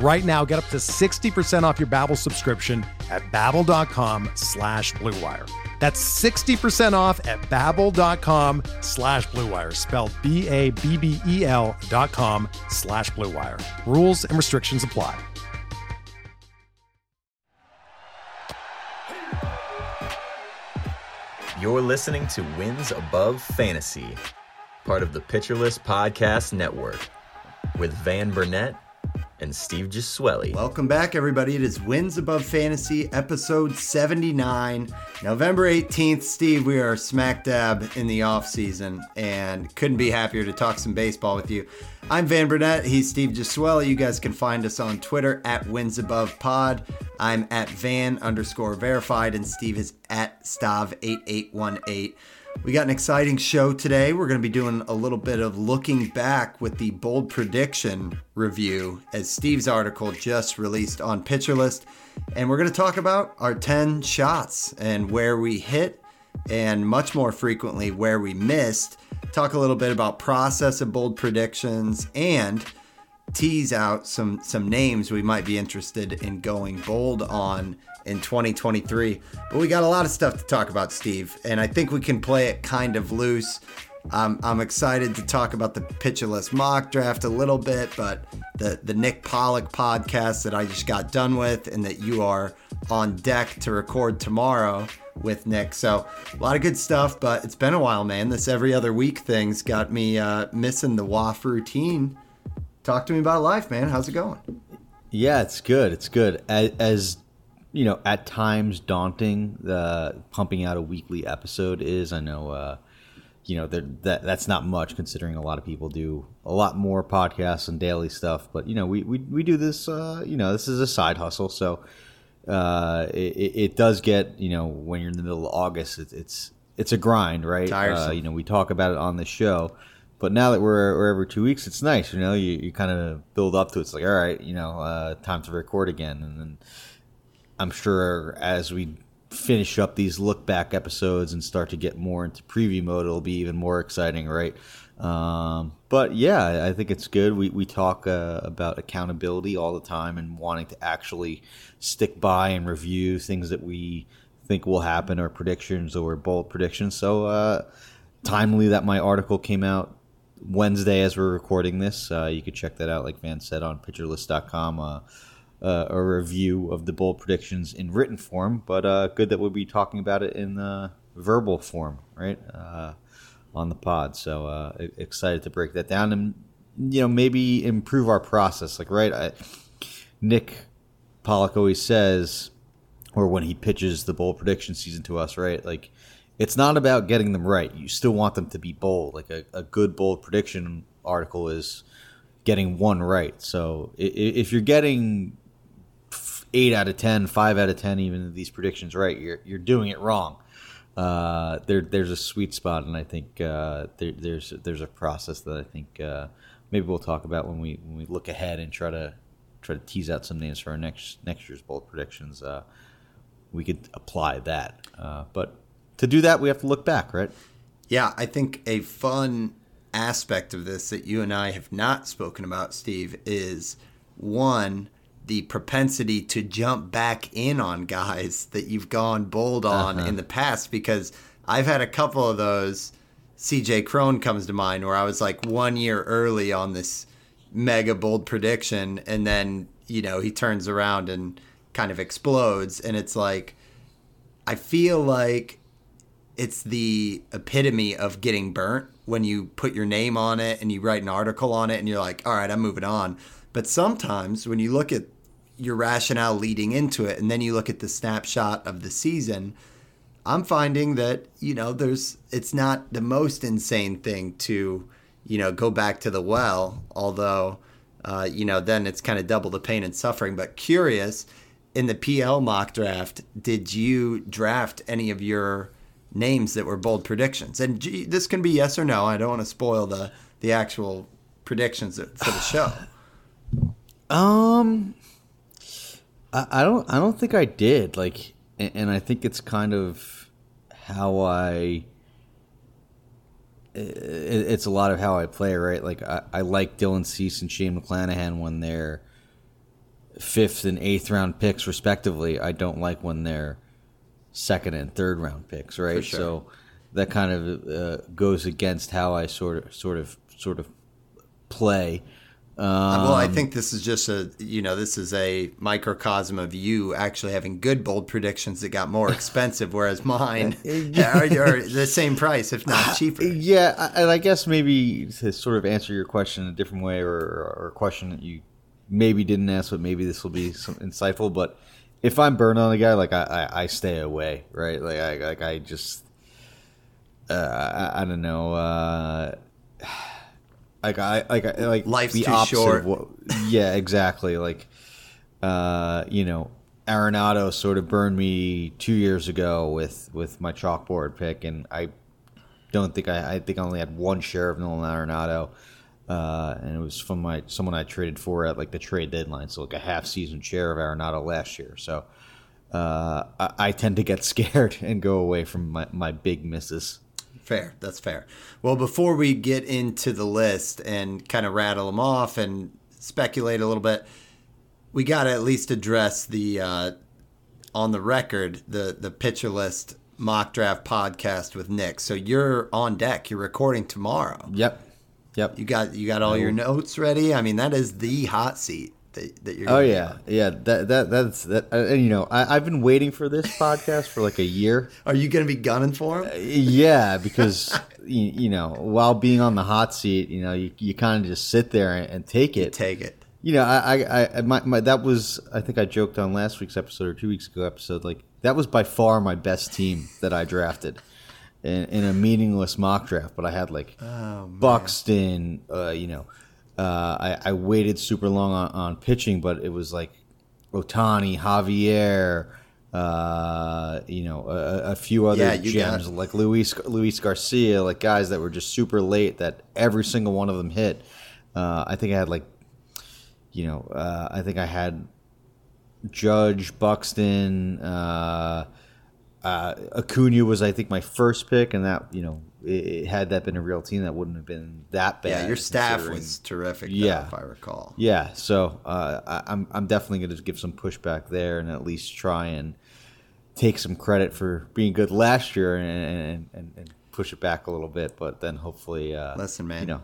Right now, get up to 60% off your Babbel subscription at babbel.com slash bluewire. That's 60% off at babbel.com slash bluewire, spelled B-A-B-B-E-L dot com slash bluewire. Rules and restrictions apply. You're listening to Wins Above Fantasy, part of the Pitcher List Podcast Network, with Van Burnett and Steve Gesueli. Welcome back, everybody. It is Wins Above Fantasy, episode 79, November 18th. Steve, we are smack dab in the off season and couldn't be happier to talk some baseball with you. I'm Van Burnett. He's Steve Gesueli. You guys can find us on Twitter at Wins Above Pod. I'm at Van underscore verified, and Steve is at Stav8818. We got an exciting show today. We're going to be doing a little bit of looking back with the bold prediction review as Steve's article just released on Pitcher List. And we're going to talk about our 10 shots and where we hit and much more frequently where we missed. Talk a little bit about process of bold predictions and tease out some some names we might be interested in going bold on in 2023. But we got a lot of stuff to talk about, Steve, and I think we can play it kind of loose. Um, I'm excited to talk about the Pitcher List mock draft a little bit, but the the Nick Pollack podcast that I just got done with, and that you are on deck to record tomorrow with Nick. So a lot of good stuff, but it's been a while, man. This every other week thing's got me uh, missing the WAF routine. Talk to me about life, man. How's it going? Yeah, it's good. It's good. As, as you know, at times daunting. The pumping out a weekly episode is. I know. Uh, you know that that's not much considering a lot of people do a lot more podcasts and daily stuff. But you know, we we, we do this. Uh, you know, this is a side hustle, so uh, it, it does get you know when you're in the middle of August, it, it's it's a grind, right? Uh, you know, we talk about it on the show, but now that we're, we're every two weeks, it's nice. You know, you, you kind of build up to it. It's like, all right, you know, uh, time to record again, and then I'm sure as we finish up these look back episodes and start to get more into preview mode, it'll be even more exciting, right? Um, but yeah, I think it's good. We, we talk uh, about accountability all the time and wanting to actually stick by and review things that we think will happen or predictions or bold predictions. So, uh, timely that my article came out Wednesday as we're recording this. Uh, you could check that out, like Van said, on pitcherlist.com. Uh, uh, a review of the bold predictions in written form, but uh, good that we'll be talking about it in uh, verbal form, right, uh, on the pod. So uh, excited to break that down and you know maybe improve our process. Like right, I, Nick Pollack always says, or when he pitches the bold prediction season to us, right, like. It's not about getting them right. You still want them to be bold. Like a, a good bold prediction article is getting one right. So if you're getting eight out of 10, 5 out of 10, even these predictions right, you're, you're doing it wrong. Uh, there, there's a sweet spot, and I think uh, there, there's there's a process that I think uh, maybe we'll talk about when we when we look ahead and try to try to tease out some names for our next next year's bold predictions. Uh, we could apply that, uh, but to do that, we have to look back, right? Yeah, I think a fun aspect of this that you and I have not spoken about, Steve, is one the propensity to jump back in on guys that you've gone bold on uh-huh. in the past because I've had a couple of those. CJ Cron comes to mind where I was like one year early on this mega bold prediction, and then you know he turns around and kind of explodes, and it's like I feel like it's the epitome of getting burnt when you put your name on it and you write an article on it and you're like, all right, I'm moving on. But sometimes when you look at your rationale leading into it and then you look at the snapshot of the season, I'm finding that, you know, there's it's not the most insane thing to, you know, go back to the well, although uh, you know, then it's kind of double the pain and suffering. But curious, in the PL mock draft, did you draft any of your names that were bold predictions? And this can be yes or no. I don't want to spoil the the actual predictions for the show. Um, I, I don't. I don't think I did. Like, and, and I think it's kind of how I. It, it's a lot of how I play, right? Like, I, I like Dylan Cease and Shane McClanahan when they're fifth and eighth round picks, respectively. I don't like when they're second and third round picks, right? sure. So that kind of uh, goes against how I sort of, sort of, sort of play. Um, well, I think this is just a you know this is a microcosm of you actually having good bold predictions that got more expensive, whereas mine are, are the same price, if not cheaper. Yeah, I- and I guess maybe to sort of answer your question a different way, or, or a question that you maybe didn't ask, but maybe this will be some insightful. But if I'm burned on a guy, like I, I, I stay away, right? Like I, like I just, uh, I, I don't know, uh, like I, like I, like Life's the too opposite short. Of what, yeah, exactly. Like, uh, you know, Arenado sort of burned me two years ago with with my chalkboard pick, and I don't think I, I think I only had one share of Nolan Arenado, uh, and it was from my someone I traded for at like the trade deadline, so like a half season share of Arenado last year. So uh, I, I tend to get scared and go away from my, my big misses. Fair, that's fair. Well, before we get into the list and kind of rattle them off and speculate a little bit, we got to at least address the uh, on the record the the pitcher list mock draft podcast with Nick. So you're on deck. You're recording tomorrow. Yep, yep. You got you got all your notes ready. I mean, that is the hot seat that, that you're. Oh yeah, on. yeah. That that that's that. Uh, and you know, I, I've been waiting for this podcast for like a year. Are you going to be gunning for him? Yeah, because you, you know, while being on the hot seat, you know, you, you kind of just sit there and, and take it. Take it. You know, I, I, I my, my, that was, I think I joked on last week's episode or two weeks ago episode, like that was by far my best team that I drafted in, in a meaningless mock draft. But I had like Buxton, uh, you know, uh, I, I waited super long on, on pitching, but it was like Ohtani, Javier, uh, you know, a, a few other Yeah, got- gems like Luis Luis Garcia, like guys that were just super late that every single one of them hit. Uh, I think I had like, you know, uh, I think I had Judge, Buxton, uh, uh, Acuna was I think my first pick, and that you know, it, had that been a real team, that wouldn't have been that bad. Yeah, your staff was terrific. Though, Yeah. if I recall. yeah, so uh, I, I'm I'm definitely going to give some pushback there and at least try and take some credit for being good last year and and, and, push it back a little bit, but then hopefully, uh, Listen, man. you know,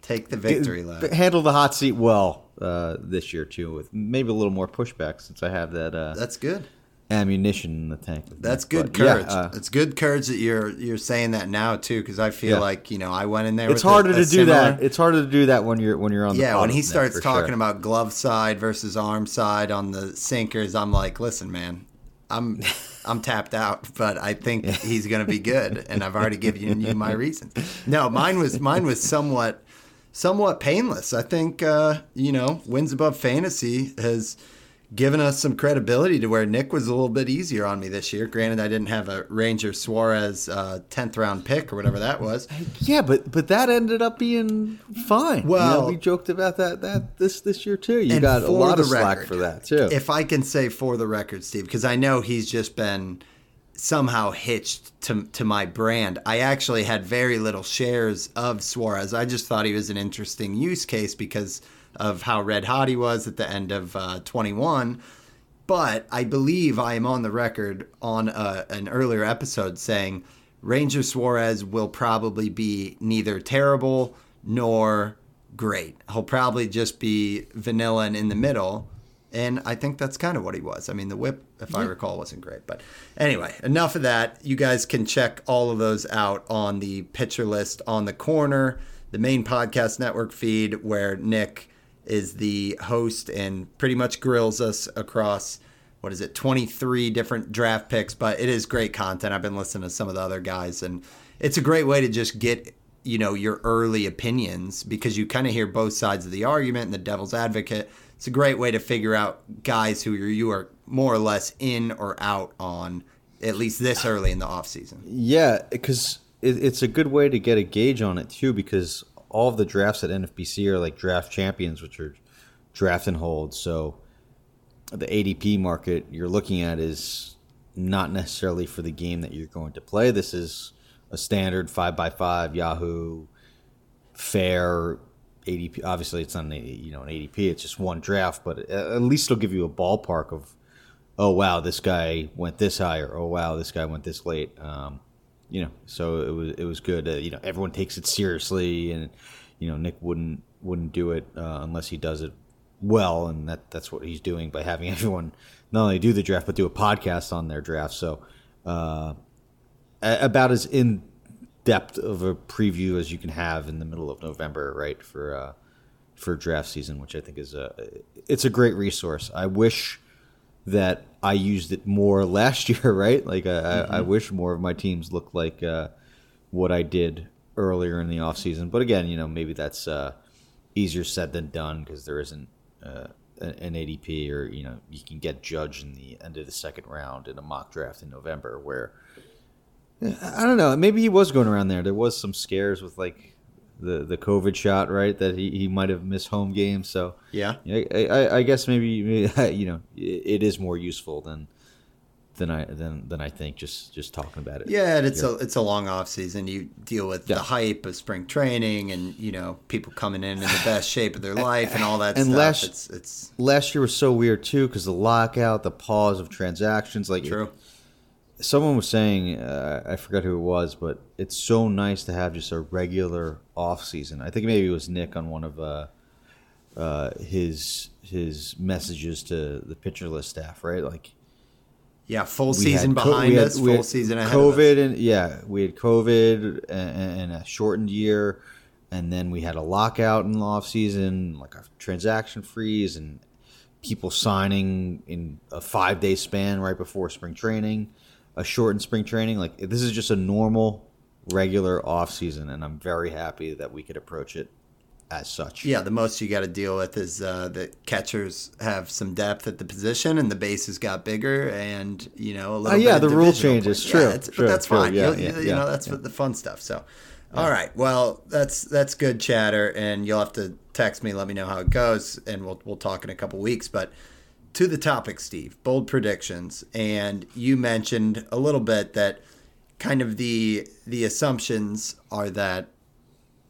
Take the victory lap. handle the hot seat well uh, this year too, with maybe a little more pushback since I have that uh, That's good. Ammunition in the tank. That's good But, yeah, courage. uh, it's good courage that you're you're saying that now too, because I feel Yeah. like you know I went in there. it's with a- harder a to do that. It's harder to do that when you're when you're on. yeah, when he starts talking sure. about glove side versus arm side on the sinkers, I'm like, listen, man, I'm I'm tapped out, but I think he's going to be good, and I've already given you my reasons. No, mine was mine was somewhat somewhat painless. I think uh, you know wins above fantasy has given us some credibility to where Nick was a little bit easier on me this year. Granted, I didn't have a Ranger Suarez uh, tenth round pick or whatever that was. Yeah, but but that ended up being fine. You know, Well- we joked about that that this this year too. You got a lot of slack record, for that too. If I can say for the record, Steve, because I know he's just been somehow hitched to to my brand. I actually had very little shares of Suarez. I just thought he was an interesting use case because of how red hot he was at the end of uh, 21. But I believe I am on the record on uh an earlier episode saying Ranger Suarez will probably be neither terrible nor great. He'll probably just be vanilla and in the middle. and I think that's kind of what he was. I mean, the whip, if I recall, wasn't great. But anyway, enough of that. You guys can check all of those out on the pitcher list on the corner, the main podcast network feed, where Nick is the host and pretty much grills us across what is it 23 different draft picks but it is great content i've been listening to some of the other guys and it's a great way to just get you know your early opinions because you kind of hear both sides of the argument and the devil's advocate it's a great way to figure out guys who you are more or less in or out on at least this early in the offseason Yeah, because it's a good way to get a gauge on it too. Because all of the drafts at NFBC are like draft champions, which are draft and hold. So the ADP market you're looking at is not necessarily for the game that you're going to play. This is a standard five by five Yahoo fair ADP. Obviously, it's not an, you know an ADP. It's just one draft, but at least it'll give you a ballpark of, oh wow, this guy went this high, or oh wow, this guy went this late. Um, you know, so it was it was good. Uh, you know, everyone takes it seriously, and you know Nick wouldn't wouldn't do it uh, unless he does it well, and that that's what he's doing by having everyone not only do the draft but do a podcast on their draft. So uh, about as in depth of a preview as you can have in the middle of November, right for uh, for draft season, which I think is a it's a great resource. I wish that I used it more last year, right? Like I, mm-hmm. I, I wish more of my teams looked like uh, what I did earlier in the off season. But again, you know, maybe that's uh, easier said than done because there isn't uh, an ADP or you know you can get judged in the end of the second round in a mock draft in November where I don't know maybe he was going around there there was some scares with like the the COVID shot right that he, he might have missed home games so yeah I, I, I guess maybe, maybe you know it is more useful than than I than than I think. Just just talking about it. Yeah, and it's here. a it's a long off season. You deal with yeah. the hype of spring training, and you know people coming in in the best shape of their life, and all that. And stuff. last it's, it's last year was so weird too because the lockout, the pause of transactions. Like true. It, someone was saying, uh, I forgot who it was, but it's so nice to have just a regular off season. I think maybe it was Nick on one of uh, uh, his his messages to the pitcher list staff, right? Like yeah, full season behind had, us, full season ahead COVID and yeah, we had COVID and, and, a shortened year, and then we had a lockout in the off season, like a transaction freeze, and people signing in a five day span right before spring training, a shortened spring training. Like this is just a normal, regular off season, and I'm very happy that we could approach it as such. Yeah, the most you got to deal with is uh, that catchers have some depth at the position, and the bases got bigger, and you know a little. Uh, yeah, the rule changes. True, yeah, true, but that's true, fine. Yeah, yeah, you know, that's the fun stuff. So, all right, well, that's that's good chatter, and you'll have to text me, let me know how it goes, and we'll we'll talk in a couple weeks. But to the topic, Steve, bold predictions, and you mentioned a little bit that kind of the the assumptions are that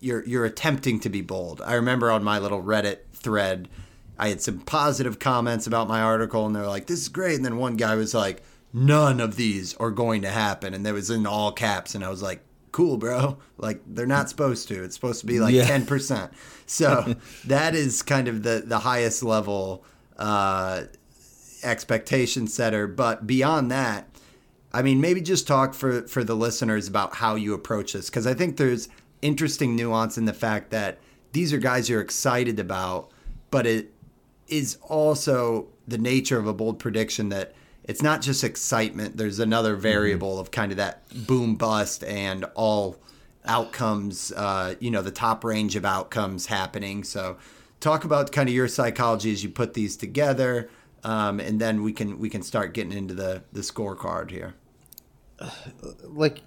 you're you're attempting to be bold. I remember on my little Reddit thread, I had some positive comments about my article, and they're like, "This is great," and then one guy was like, "None of these are going to happen," and that was in all caps, and I was like, "Cool, bro. Like they're not supposed to. It's supposed to be like ten yeah. percent." So that is kind of the the highest level uh, expectation setter. But beyond that. I mean, maybe just talk for, for the listeners about how you approach this because I think there's interesting nuance in the fact that these are guys you're excited about, but it is also the nature of a bold prediction that it's not just excitement. There's another mm-hmm. variable mm-hmm. of kind of that boom bust and all outcomes, uh, you know, the top range of outcomes happening. So, talk about kind of your psychology as you put these together, um, and then we can we can start getting into the the scorecard here. Like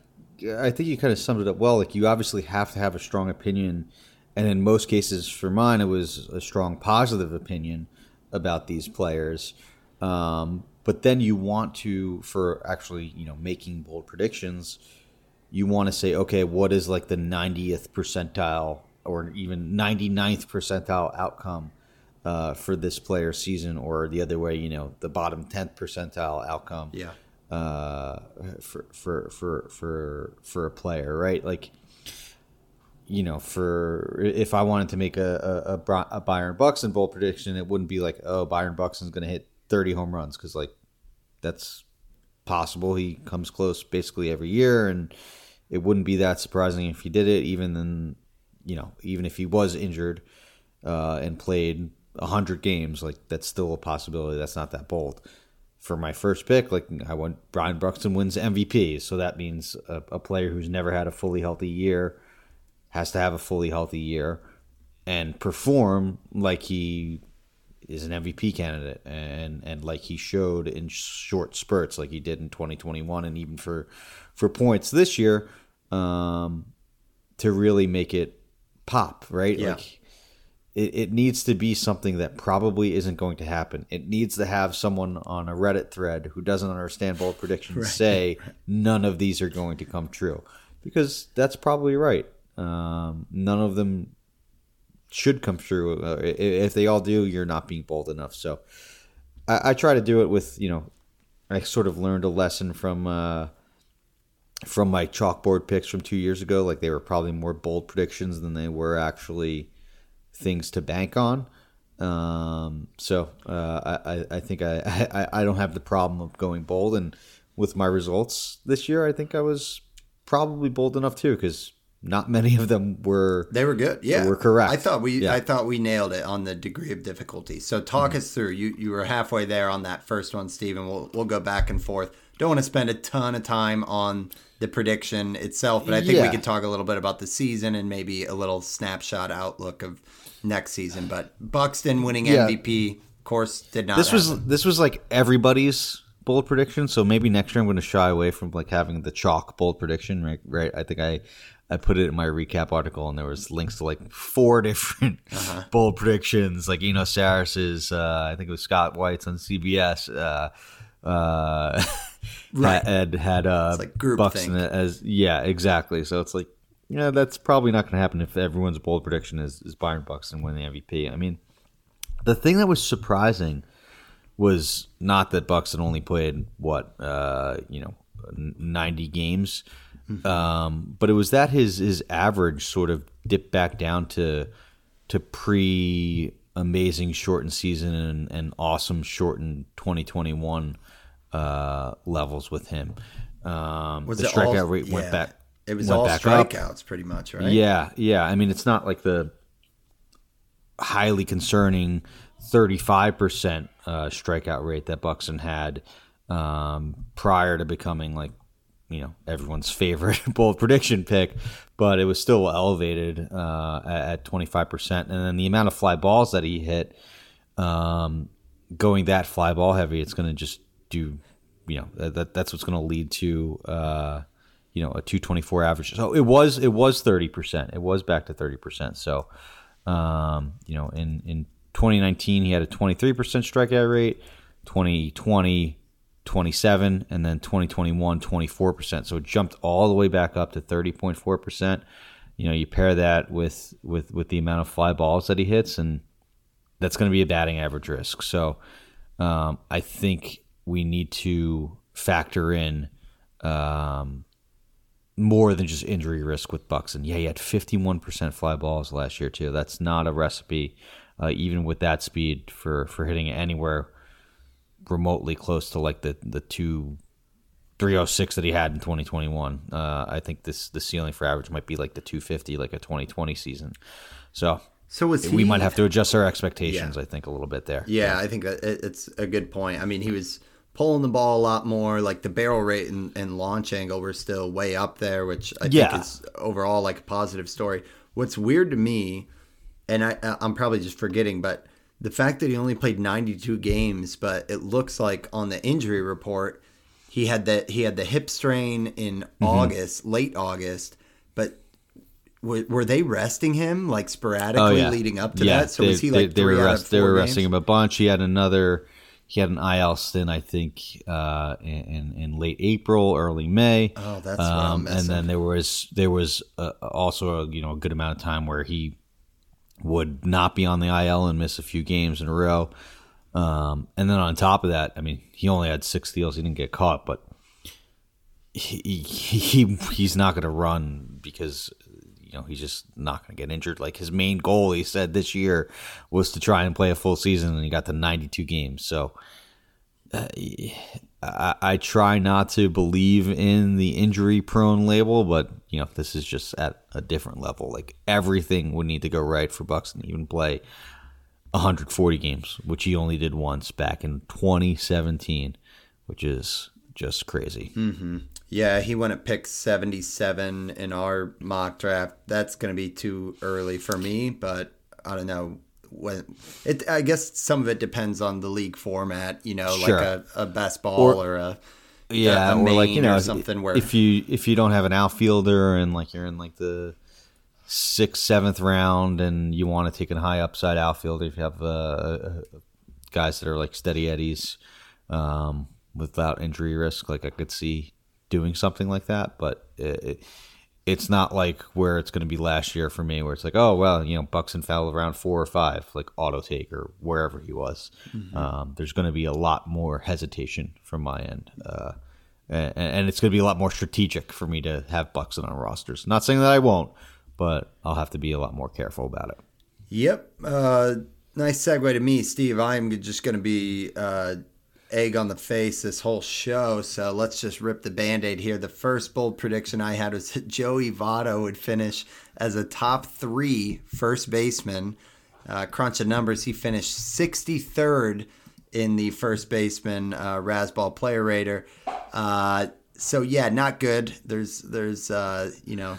I think you kind of summed it up well. Like you obviously have to have a strong opinion, and in most cases, for mine, it was a strong positive opinion about these players. Um, but then you want to, for actually, you know, making bold predictions, you want to say, okay, what is like the 90th percentile or even 99th percentile outcome uh, for this player season, or the other way, you know, the bottom 10th percentile outcome. Yeah uh, for for for for for a player, right? Like you know, for if I wanted to make a a, a, Byron Buxton bold prediction, it wouldn't be like, oh, Byron Buxton's going to hit 30 home runs because like that's possible. He comes close basically every year, and it wouldn't be that surprising if he did it. Even then, you know, even if he was injured uh, and played hundred games, like that's still a possibility. That's not that bold. For my first pick, like I want Byron Buxton wins MVP, so that means a, a player who's never had a fully healthy year has to have a fully healthy year and perform like he is an MVP candidate and and like he showed in short spurts like he did in 2021 and even for for points this year um to really make it pop right Yeah. like it, it needs to be something that probably isn't going to happen it needs to have someone on a reddit thread who doesn't understand bold predictions say none of these are going to come true because that's probably right um, none of them should come true. Uh, if they all do, you're not being bold enough. So I, I try to do it with you know, I sort of learned a lesson from uh, from my chalkboard picks from two years ago. Like they were probably more bold predictions than they were actually things to bank on. Um, so uh, I, I- think I, I I don't have the problem of going bold, and with my results this year, I think I was probably bold enough too because not many of them were They were good. Yeah, We're correct. I thought we Yeah. I thought we nailed it on the degree of difficulty. So talk us through. You you were halfway there on that first one, Stephen. We'll we'll go back and forth. Don't want to spend a ton of time on the prediction itself, but I think we Yeah. could talk a little bit about the season and maybe a little snapshot outlook of next season. But Buxton winning Yeah. MVP, of course, did not. this was this was like everybody's bold prediction. So maybe next year I'm going to shy away from like having the chalk bold prediction. Right, right. I think I I put it in my recap article, and there was links to like four different Uh-huh. bold predictions, like Eno Sarris's. Uh, I think it was Scott White's on CBS. Uh, uh, Right. had had uh, like groupthink. Buxton as yeah, exactly. So it's like yeah, that's probably not going to happen if everyone's bold prediction is is Byron Buxton winning the MVP. I mean, the thing that was surprising was not that Buxton only played what uh, you know ninety games, um, but it was that his his average sort of dipped back down to to pre amazing shortened season and, and awesome shortened 2021 uh, levels with him. Um, was the it all- strikeout rate went back. It was all back up. strikeouts, pretty much, right? Yeah, yeah. I mean, it's not like the highly concerning 35% uh, strikeout rate that Buxton had um, prior to becoming like, you know, everyone's favorite bold prediction pick, but it was still elevated uh, at, at 25%. And then the amount of fly balls that he hit, um, going that fly ball heavy, it's going to just do, you know, that, that that's what's going to lead to, uh, you know, a 224 average. So it was, it was 30%. It was back to 30%. So, um, you know, in, in 2019, he had a 23% strikeout rate, 2020, 27, and then 2021, 24%. So it jumped all the way back up to 30.4%. You know, you pair that with, with, with the amount of fly balls that he hits, and that's going to be a batting average risk. So um, I think we need to factor in um, more than just injury risk with Buxton. Yeah, he had 51% fly balls last year too. That's not a recipe, uh, even with that speed for for hitting it anywhere remotely close to like the the two. 306 that he had in 2021. Uh, I think this the ceiling for average might be like the 250, like a 2020 season. So So was he, we might have to adjust our expectations. I think a little bit there. Yeah, I think it's a good point. I mean, he was pulling the ball a lot more. Like the barrel rate and, and launch angle were still way up there, which I Yeah. think is overall like a positive story. What's weird to me, and I, I'm probably just forgetting, but the fact that he only played 92 games, but it looks like on the injury report he had the he had the hip strain in Mm-hmm. August, late August, but. Were, were they resting him like sporadically leading up to that? So Oh, they, was he like they, three were rest- they were resting him a bunch. He had another. He had an IL stint, I think, uh, in in late April, early May. Oh, that's um, and then there was there was uh, also a, you know a good amount of time where he would not be on the IL and miss a few games in a row. Um, and then on top of that, I mean, he only had six steals. He didn't get caught, but he, he he's not going to run because you know he's just not going to get injured. Like his main goal, he said this year was to try and play a full season, and he got to 92 games. So uh, I, I try not to believe in the injury prone label, but you know this is just at a different level. Like everything would need to go right for Buxton to even play 140 games, which he only did once back in 2017, which is just crazy. Mm-hmm. Yeah, he went at pick 77 in our mock draft. That's going to be too early for me, but I don't know when it I guess some of it depends on the league format, you know, Sure. like a, a best ball Or- or, a yeah, a or like you know something where if you if you don't have an outfielder and like you're in like the sixth seventh round and you want to take a high upside outfielder, if you have uh, uh, guys that are like steady eddies um, without injury risk, like I could see doing something like that, but it, it, it's not like where it's going to be last year for me, where it's like, oh well, you know, Buxton fell around four or five, like auto take or wherever he was. Um, there's going to be a lot more hesitation from my end, uh, and, and it's going to be a lot more strategic for me to have Buxton on rosters. Not saying that I won't, but I'll have to be a lot more careful about it. Yep. Uh, nice segue to me, Steve. I'm just going to be uh, egg on the face this whole show. So let's just rip the band aid here. The first bold prediction I had was that Joey Votto would finish as a top three first baseman. Uh, crunch of numbers, he finished 63rd in the first baseman uh, Razzball player rater. Uh, so yeah, not good. There's there's uh, you know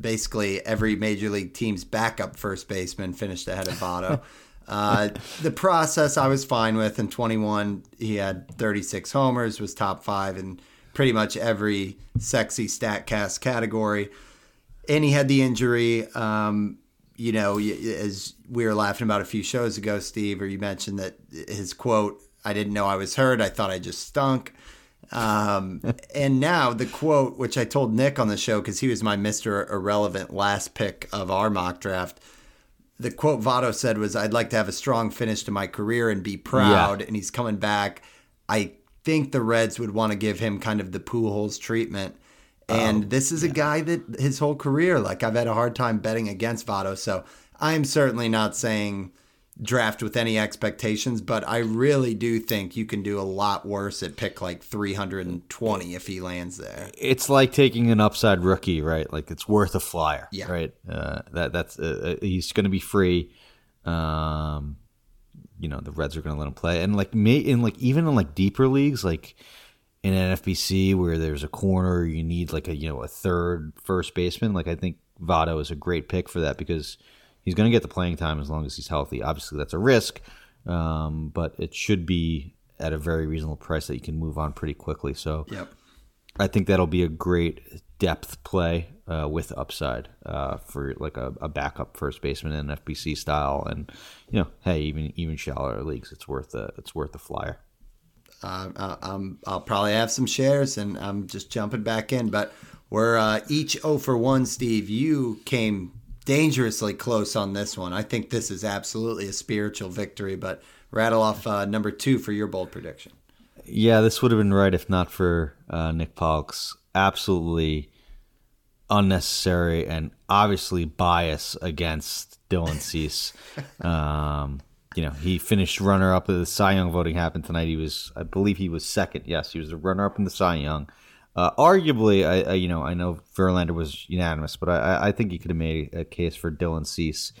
basically every major league team's backup first baseman finished ahead of Votto. Uh, the process I was fine with. In 21, he had 36 homers, was top five in pretty much every sexy StatCast category. And he had the injury. Um, you know, as we were laughing about a few shows ago, Steve, or you mentioned that his quote, I didn't know I was hurt. I thought I just stunk. Um, and now the quote, which I told Nick on the show because he was my Mr. Irrelevant last pick of our mock draft. The quote Votto said was, I'd like to have a strong finish to my career and be proud. And he's coming back. I think the Reds would want to give him kind of the Pujols treatment. And oh, this is a guy that his whole career, like I've had a hard time betting against Votto. So I'm certainly not saying draft with any expectations, but I really do think you can do a lot worse at pick like 320 if he lands there. It's like taking an upside rookie, right? Like it's worth a flyer, Yeah. right? Uh, that that's uh, uh, he's going to be free. Um, you know, the Reds are going to let him play, and like may in like even in like deeper leagues, like in NFBC where there's a corner, you need like a you know a third first baseman. Like I think Votto is a great pick for that because he's going to get the playing time as long as he's healthy. Obviously, that's a risk, um, but it should be at a very reasonable price that you can move on pretty quickly. So Yep. I think that'll be a great depth play uh, with upside uh, for like a, a backup first baseman in FBC style, and you know, hey, even even shallower leagues, it's worth a it's worth a flyer. Uh, I- I'm, I'll probably have some shares and I'm just jumping back in, but we're uh, each 0 for 1, Steve. You came dangerously close on this one. I think this is absolutely a spiritual victory, but rattle off uh, number two for your bold prediction. Yeah, this would have been right if not for uh, Nick Pollack's absolutely unnecessary and obviously bias against Dylan Cease. um, you know, he finished runner up. The Cy Young voting happened tonight. He was, I believe, he was second. Yes, he was the runner up in the Cy Young. Uh, arguably, I, I you know I know Verlander was unanimous, but I, I think he could have made a case for Dylan Cease.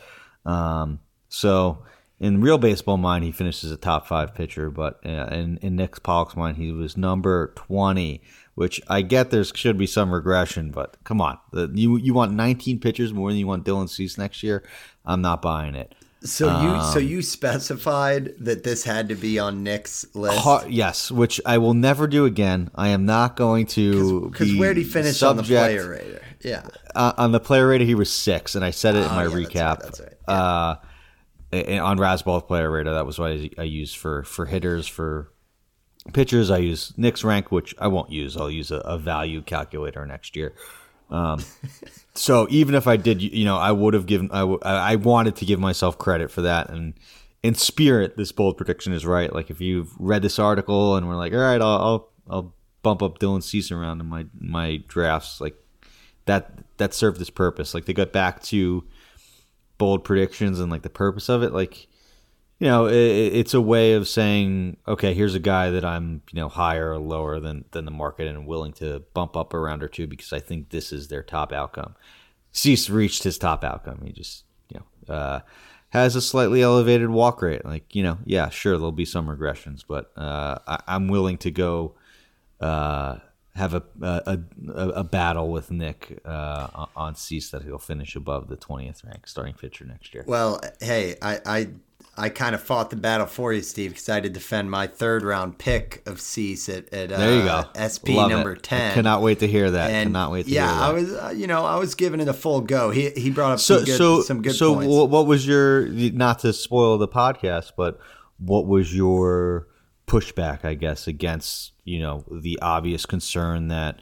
Um, so in real baseball mind, he finishes a top five pitcher, but uh, in in Nick Pollack's mind, he was number twenty. Which I get there should be some regression, but come on, the, you you want 19 pitchers more than you want Dylan Cease next year? I'm not buying it. So you so you specified that this had to be on Nick's list. Yes, which I will never do again. I am not going to Because be where did he finish on the player rater? Yeah. uh, on the player rater, he was six, and I said it in Oh, my yeah, that's recap. right, that's right. Uh, on Razzball's player rater, that was what I, I used for for hitters for pitchers. I use Nick's rank, which I won't use. I'll use a, a value calculator next year. Um, so even if I did, you know, I would have given. I, w- I wanted to give myself credit for that, and in spirit, this bold prediction is right. Like if you've read this article and we're like, all right, I'll I'll, I'll bump up Dylan Cease around in my my drafts, like that that served its purpose. Like they got back to bold predictions and like the purpose of it. Like you know, it, it's a way of saying, okay, here's a guy that I'm you know higher or lower than than the market and willing to bump up a round or two because I think this is their top outcome. Cease reached his top outcome. He just you know. Uh, has a slightly elevated walk rate. Like, you know, yeah, sure, there'll be some regressions, but uh, I, am willing to go uh, have a, a, a, a, battle with Nick uh, on Cease that he'll finish above the 20th rank starting pitcher next year. Well, hey, I, I I kind of fought the battle for you, Steve, because I had to defend my third round pick of Cease at, at there you uh, go. SP Love number it. ten. I cannot wait to hear that. And cannot wait to yeah, hear that. I was, uh, you know, I was giving it a full go. He he brought up so some good, so some good so points. what was your not to spoil the podcast, but what was your pushback, I guess, against you know the obvious concern that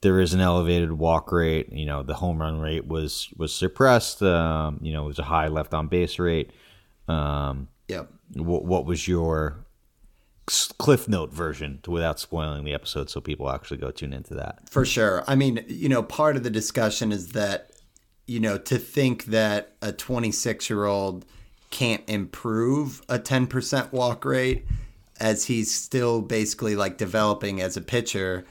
there is an elevated walk rate. You know, the home run rate was was suppressed. Um, you know, it was a high left on base rate. Um, yep. what, what was your cliff note version to, without spoiling the episode so people actually go tune into that? For sure. I mean you know part of the discussion is that you know to think that a 26 year old can't improve a 10% walk rate as he's still basically like developing as a pitcher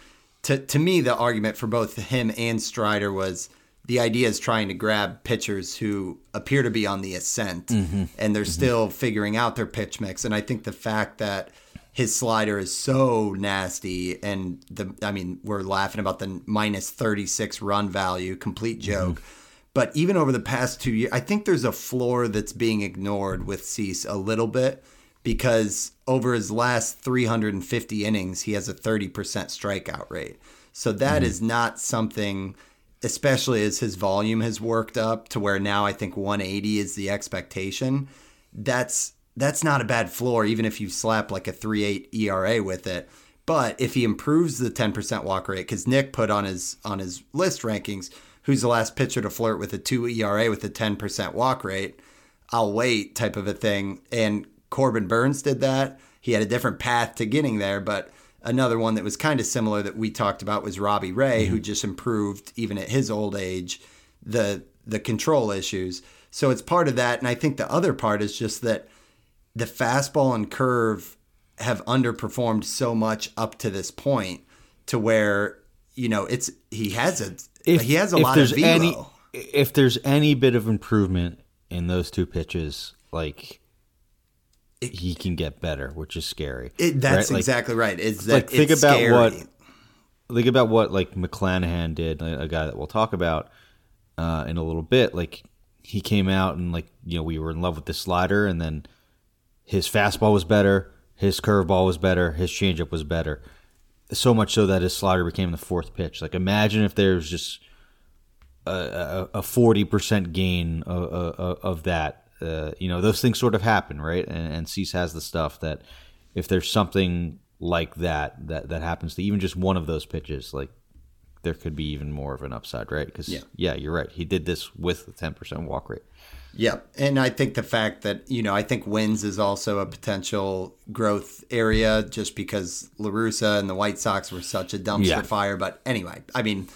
to, to me the argument for both him and Strider was the idea is trying to grab pitchers who appear to be on the ascent mm-hmm. and they're mm-hmm. still figuring out their pitch mix. And I think the fact that his slider is so nasty and the I mean, we're laughing about the minus 36 run value, complete mm-hmm. joke. Mm-hmm. But even over the past two years, I think there's a floor that's being ignored with Cease a little bit because over his last 350 innings, he has a 30% strikeout rate. So that mm-hmm. is not something – especially as his volume has worked up to where now I think 180 is the expectation. That's that's not a bad floor, even if you slap like a 3.8 ERA with it. But if he improves the 10% walk rate, because Nick put on his on his list rankings, who's the last pitcher to flirt with a two ERA with a 10% walk rate, I'll wait type of a thing. And Corbin Burnes did that. He had a different path to getting there, but another one that was kind of similar that we talked about was Robbie Ray, mm-hmm. who just improved even at his old age the the control issues. So it's part of that, and I think the other part is just that the fastball and curve have underperformed so much up to this point to where you know it's he has a if, he has a lot of velo. Any, if there's any bit of improvement in those two pitches, like it, he can get better, which is scary. It, that's right? exactly right. Is that like think about scary. what think about what like McClanahan did, a guy that we'll talk about uh, in a little bit. Like he came out and like you know we were in love with the slider, and then his fastball was better, his curveball was better, his changeup was better. So much so that his slider became the fourth pitch. Like imagine if there's just a forty percent gain of, of, of that uh, you know, those things sort of happen, right? And, and Cease has the stuff that if there's something like that that that happens to even just one of those pitches, like there could be even more of an upside, right? Because yeah. yeah, you're right. He did this with a 10% walk rate. Yep. And I think the fact that, you know, I think wins is also a potential growth area just because La Russa and the White Sox were such a dumpster yeah. fire. But anyway, I mean,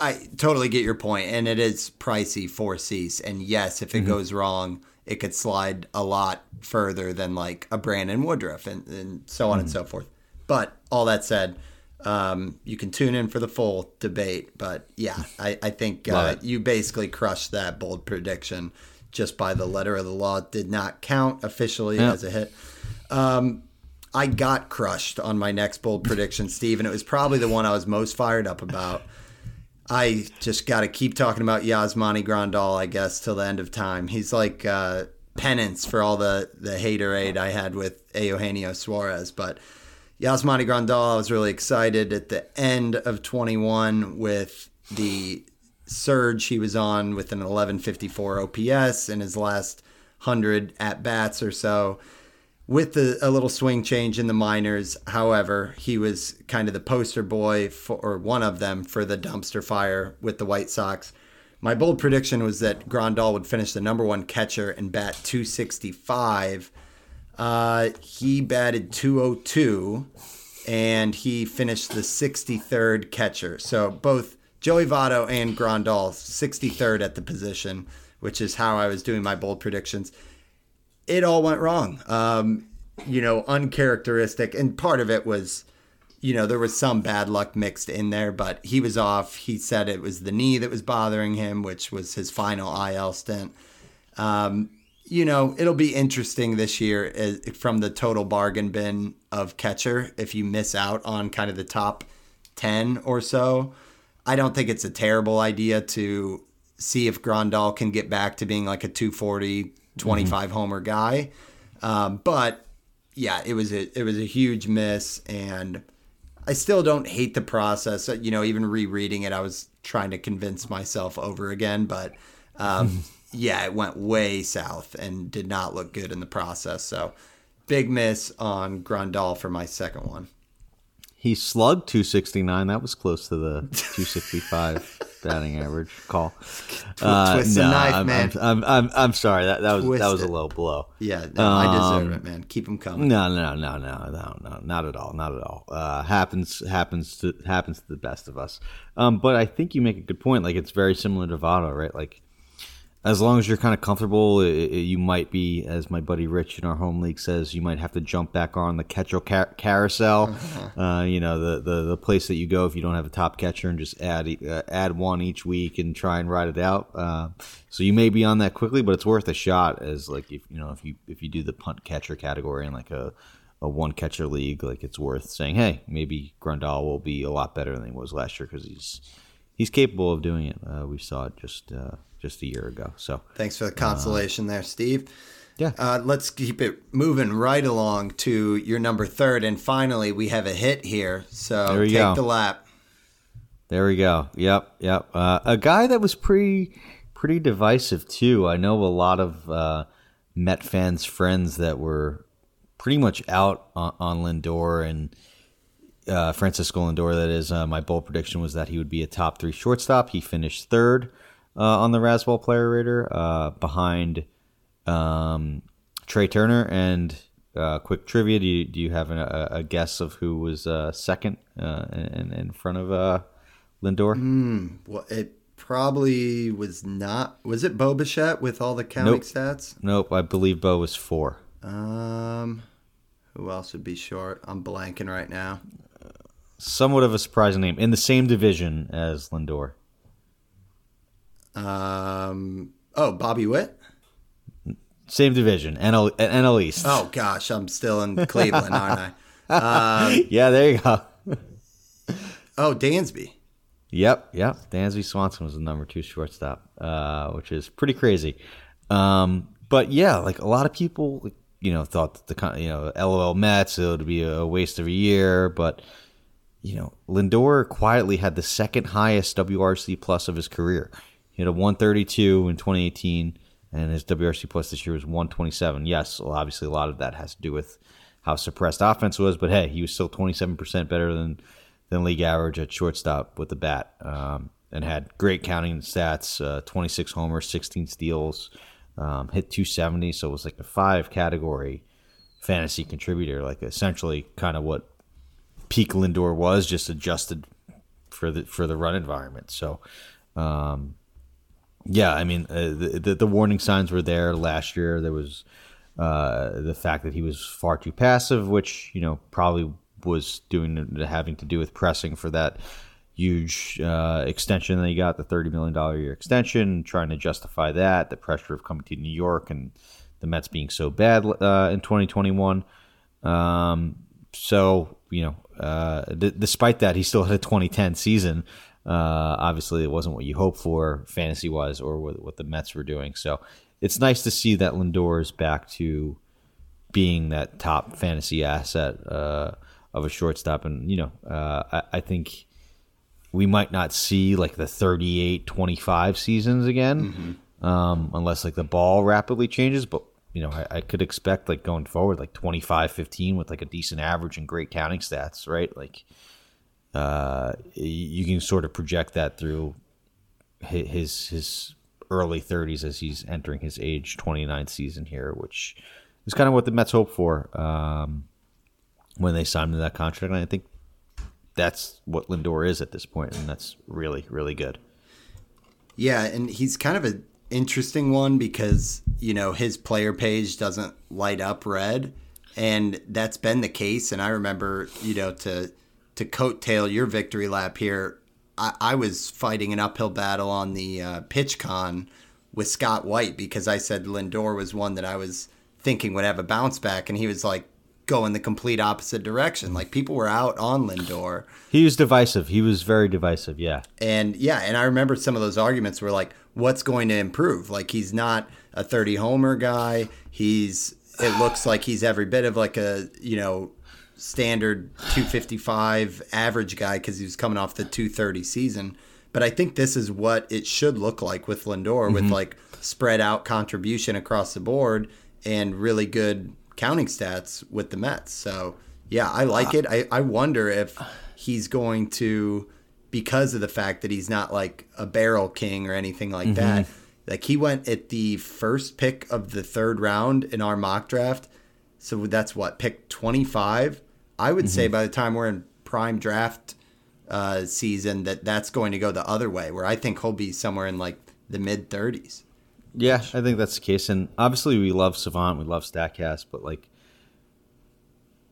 I totally get your point, and it is pricey for Cease. And yes, if it mm-hmm. goes wrong, it could slide a lot further than like a Brandon Woodruff and, and so on mm. and so forth. But all that said, um, you can tune in for the full debate. But yeah, I, I think uh, you basically crushed that bold prediction just by the letter of the law. It did not count officially yeah. as a hit. Um, I got crushed on my next bold prediction, Steve, and it was probably the one I was most fired up about. I just got to keep talking about Yasmani Grandal, I guess, till the end of time. He's like uh, penance for all the the haterade I had with Eugenio Suarez. But Yasmani Grandal, I was really excited at the end of 21 with the surge he was on with an 1154 OPS in his last 100 at bats or so with the, a little swing change in the minors. However, he was kind of the poster boy for, or one of them for the dumpster fire with the White Sox. My bold prediction was that Grandal would finish the number one catcher and bat 265. Uh, he batted 202 and he finished the 63rd catcher. So both Joey Votto and Grandal, 63rd at the position, which is how I was doing my bold predictions. It all went wrong. Um, you know, uncharacteristic. And part of it was, you know, there was some bad luck mixed in there, but he was off. He said it was the knee that was bothering him, which was his final IL stint. Um, you know, it'll be interesting this year as, from the total bargain bin of catcher if you miss out on kind of the top 10 or so. I don't think it's a terrible idea to see if Grandal can get back to being like a 240, 25 mm-hmm. homer guy. Um, but yeah, it was a it was a huge miss, and I still don't hate the process. You know, even rereading it, I was trying to convince myself over again, but um, yeah, it went way south and did not look good in the process. So big miss on Grandal for my second one. He slugged 269. That was close to the 265 batting average call. Uh, Twist no, knife, I'm, man. I'm, I'm, I'm, I'm, sorry. That, that was Twist that was a low blow. Yeah, no, um, I deserve it, man. Keep him coming. No, no, no, no, no, no, not at all, not at all. Uh, happens happens to happens to the best of us. Um, but I think you make a good point. Like it's very similar to Votto, right? Like as long as you're kind of comfortable, it, it, you might be, as my buddy Rich in our home league says, you might have to jump back on the catcher car- carousel. Uh, you know, the, the the place that you go if you don't have a top catcher and just add uh, add one each week and try and ride it out. Uh, so you may be on that quickly, but it's worth a shot. As like if you know if you if you do the punt catcher category in like a a one catcher league, like it's worth saying, hey, maybe Grandal will be a lot better than he was last year because he's he's capable of doing it. Uh, we saw it just uh, just a year ago. So thanks for the consolation uh, there, Steve. Yeah. Uh, let's keep it moving right along to your number third, and finally we have a hit here. So take go. the lap. There we go. Yep, yep. Uh, a guy that was pretty pretty divisive too. I know a lot of uh, Met fans' friends that were pretty much out on, on Lindor and uh, Francisco Lindor. That is, uh, my bold prediction was that he would be a top three shortstop. He finished third uh, on the Razzball Player Rater uh, behind um, Trea Turner. And uh, quick trivia: Do you, do you have a, a guess of who was uh, second in, in front of Lindor? Mm, well, it probably was not. Was it Bo Bichette with all the counting nope. stats? Nope, I believe Bo was four. Um, who else would be short? I'm blanking right now somewhat of a surprising name in the same division as Lindor. Um. Oh, Bobby Witt. Same division, NL, NL East. Oh gosh, I'm still in Cleveland, aren't I? Um, yeah, there you go. oh, Dansby. Yep, yep. Dansby Swanson was the number two shortstop, uh, which is pretty crazy. Um, but yeah, like a lot of people, you know, thought that the you know, LOL Mets it would be a waste of a year, but you know, Lindor quietly had the second highest WRC plus of his career. Had a 132 in 2018, and his WRC plus this year was 127. Yes, well, obviously a lot of that has to do with how suppressed offense was, but hey, he was still 27% better than than league average at shortstop with the bat, um, and had great counting stats: uh, 26 homers, 16 steals, um, hit 270. So it was like a five category fantasy contributor, like essentially kind of what peak Lindor was, just adjusted for the for the run environment. So, um, yeah, I mean, uh, the, the, the warning signs were there last year. There was uh, the fact that he was far too passive, which you know probably was doing having to do with pressing for that huge uh, extension that he got, the thirty million dollar year extension, trying to justify that, the pressure of coming to New York and the Mets being so bad uh, in twenty twenty one. Um, so you know, uh, d- despite that, he still had a 2010 season. Uh, obviously, it wasn't what you hoped for fantasy wise or what, what, the Mets were doing. So it's nice to see that Lindor is back to being that top fantasy asset uh, of a shortstop. And, you know, uh, I, I, think we might not see like the 38 25 seasons again. Mm-hmm. Um, unless like the ball rapidly changes, but you know, I, I, could expect like going forward, like 25, 15 with like a decent average and great counting stats, right? Like, uh, you can sort of project that through his his early 30s as he's entering his age 29 season here, which is kind of what the Mets hope for um, when they signed him to that contract. And I think that's what Lindor is at this point, and that's really really good. Yeah, and he's kind of an interesting one because you know his player page doesn't light up red, and that's been the case. And I remember, you know, to to coattail your victory lap here, I, I was fighting an uphill battle on the uh, PitchCon with Scott White because I said Lindor was one that I was thinking would have a bounce back, and he was like going the complete opposite direction. Like people were out on Lindor. He was divisive. He was very divisive. Yeah. And yeah, and I remember some of those arguments were like, what's going to improve? Like he's not a 30 homer guy. He's it looks like he's every bit of like a, you know, standard 255 average guy cuz he was coming off the 230 season. But I think this is what it should look like with Lindor mm-hmm. with like spread out contribution across the board and really good counting stats with the Mets. So yeah, I like it. I, I wonder if he's going to because of the fact that he's not like a barrel king or anything like mm-hmm. that. Like he went at the first pick of the third round in our mock draft. So that's what pick 25. I would mm-hmm. say by the time we're in prime draft uh, season that that's going to go the other way where I think he'll be somewhere in like the mid 30s. Yeah, I think that's the case. And obviously, we love Savant, we love Statcast, but like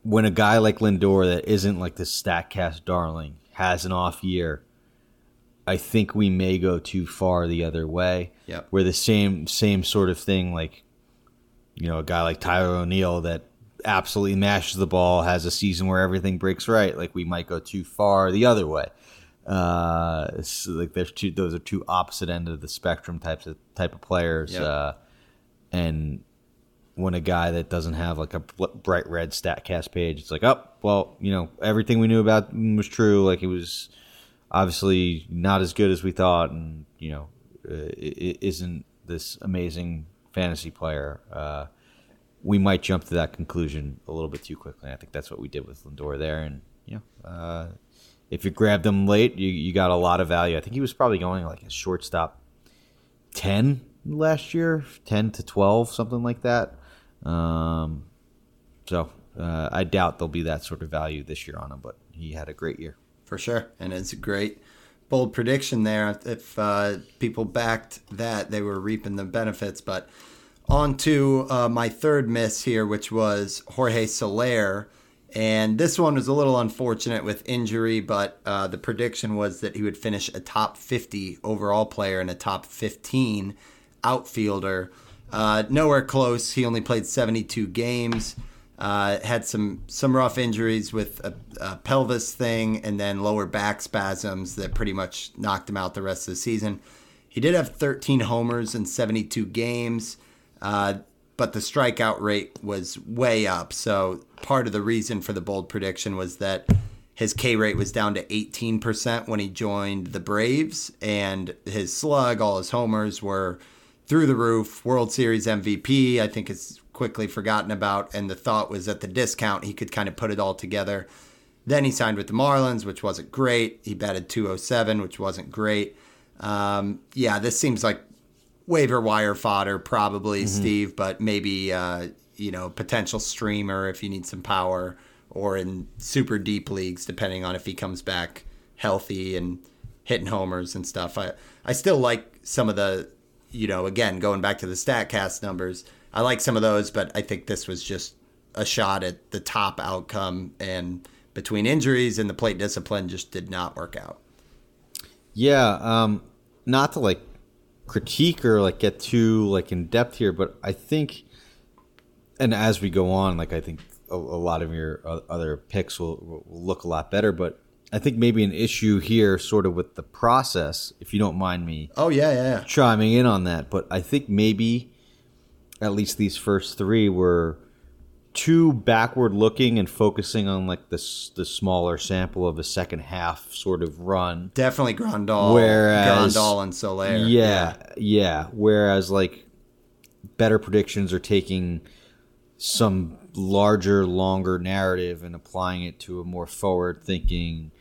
when a guy like Lindor that isn't like the Statcast darling has an off year, I think we may go too far the other way. Yeah, where the same same sort of thing, like you know, a guy like Tyler O'Neill that absolutely mashes the ball, has a season where everything breaks right. Like we might go too far the other way. Uh, so like there's two; those are two opposite end of the spectrum types of type of players. Yep. Uh, and when a guy that doesn't have like a bright red Statcast page, it's like, oh, well, you know, everything we knew about him was true. Like he was obviously not as good as we thought, and you know, uh, isn't this amazing fantasy player. Uh, we might jump to that conclusion a little bit too quickly. I think that's what we did with Lindor there, and you know, uh, if you grabbed him late, you, you got a lot of value. I think he was probably going like a shortstop ten last year, ten to twelve, something like that. Um, so uh, I doubt there'll be that sort of value this year on him, but he had a great year for sure, and it's a great bold prediction there. If uh, people backed that, they were reaping the benefits. But on to uh, my third miss here, which was Jorge Soler. And this one was a little unfortunate with injury, but uh, the prediction was that he would finish a top 50 overall player and a top 15 outfielder. Uh, nowhere close. He only played 72 games. Uh, had some some rough injuries with a, a, pelvis thing and then lower back spasms that pretty much knocked him out the rest of the season. He did have 13 homers in 72 games. Uh, but the strikeout rate was way up. So part of the reason for the bold prediction was that his K rate was down to 18% when he joined the Braves, and his slug, all his homers were through the roof. World Series MVP, I think is quickly forgotten about, and the thought was at the discount he could kind of put it all together. Then he signed with the Marlins, which wasn't great. He batted 207, which wasn't great. Um, yeah, this seems like waiver wire fodder, probably, mm-hmm. Steve, but maybe, uh, you know, potential streamer if you need some power or in super deep leagues, depending on if he comes back healthy and hitting homers and stuff. I, I still like some of the, you know, again, going back to the StatCast numbers, I like some of those, but I think this was just a shot at the top outcome. And between injuries and the plate discipline, just did not work out. Yeah. Um, not to like critique or like get too like in depth here, but I think, and as we go on, like I think a, a lot of your other picks will, will look a lot better. But I think maybe an issue here, sort of with the process, if you don't mind me. Oh yeah, yeah, yeah. chiming in on that. But I think maybe at least these first three were too backward looking and focusing on like the the smaller sample of a second half sort of run. Definitely Grandal, whereas Grandal and Soler. Yeah, yeah, yeah. Whereas like better predictions are taking some larger, longer narrative and applying it to a more forward thinking.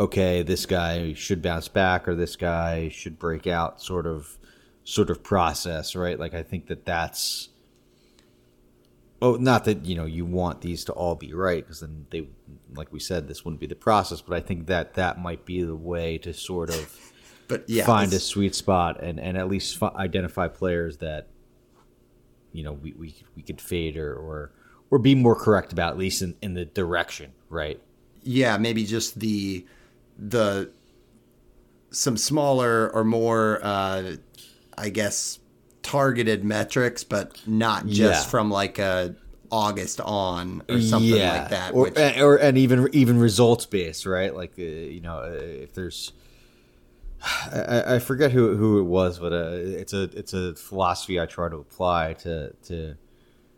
Okay, this guy should bounce back, or this guy should break out. Sort of, sort of process, right? Like I think that that's Oh, not that you know you want these to all be right because then they, like we said, this wouldn't be the process. But I think that that might be the way to sort of But yeah, find a sweet spot and, and at least fi- identify players that you know we, we, we could fade or, or or be more correct about at least in, in the direction right yeah, maybe just the the some smaller or more, uh, I guess, targeted metrics, but not just Yeah. from like a August on or something like that. or, which, and- or and even even results based right like uh, you know uh, if there's I, I- forget who who it was but uh, it's a it's a philosophy I try to apply to to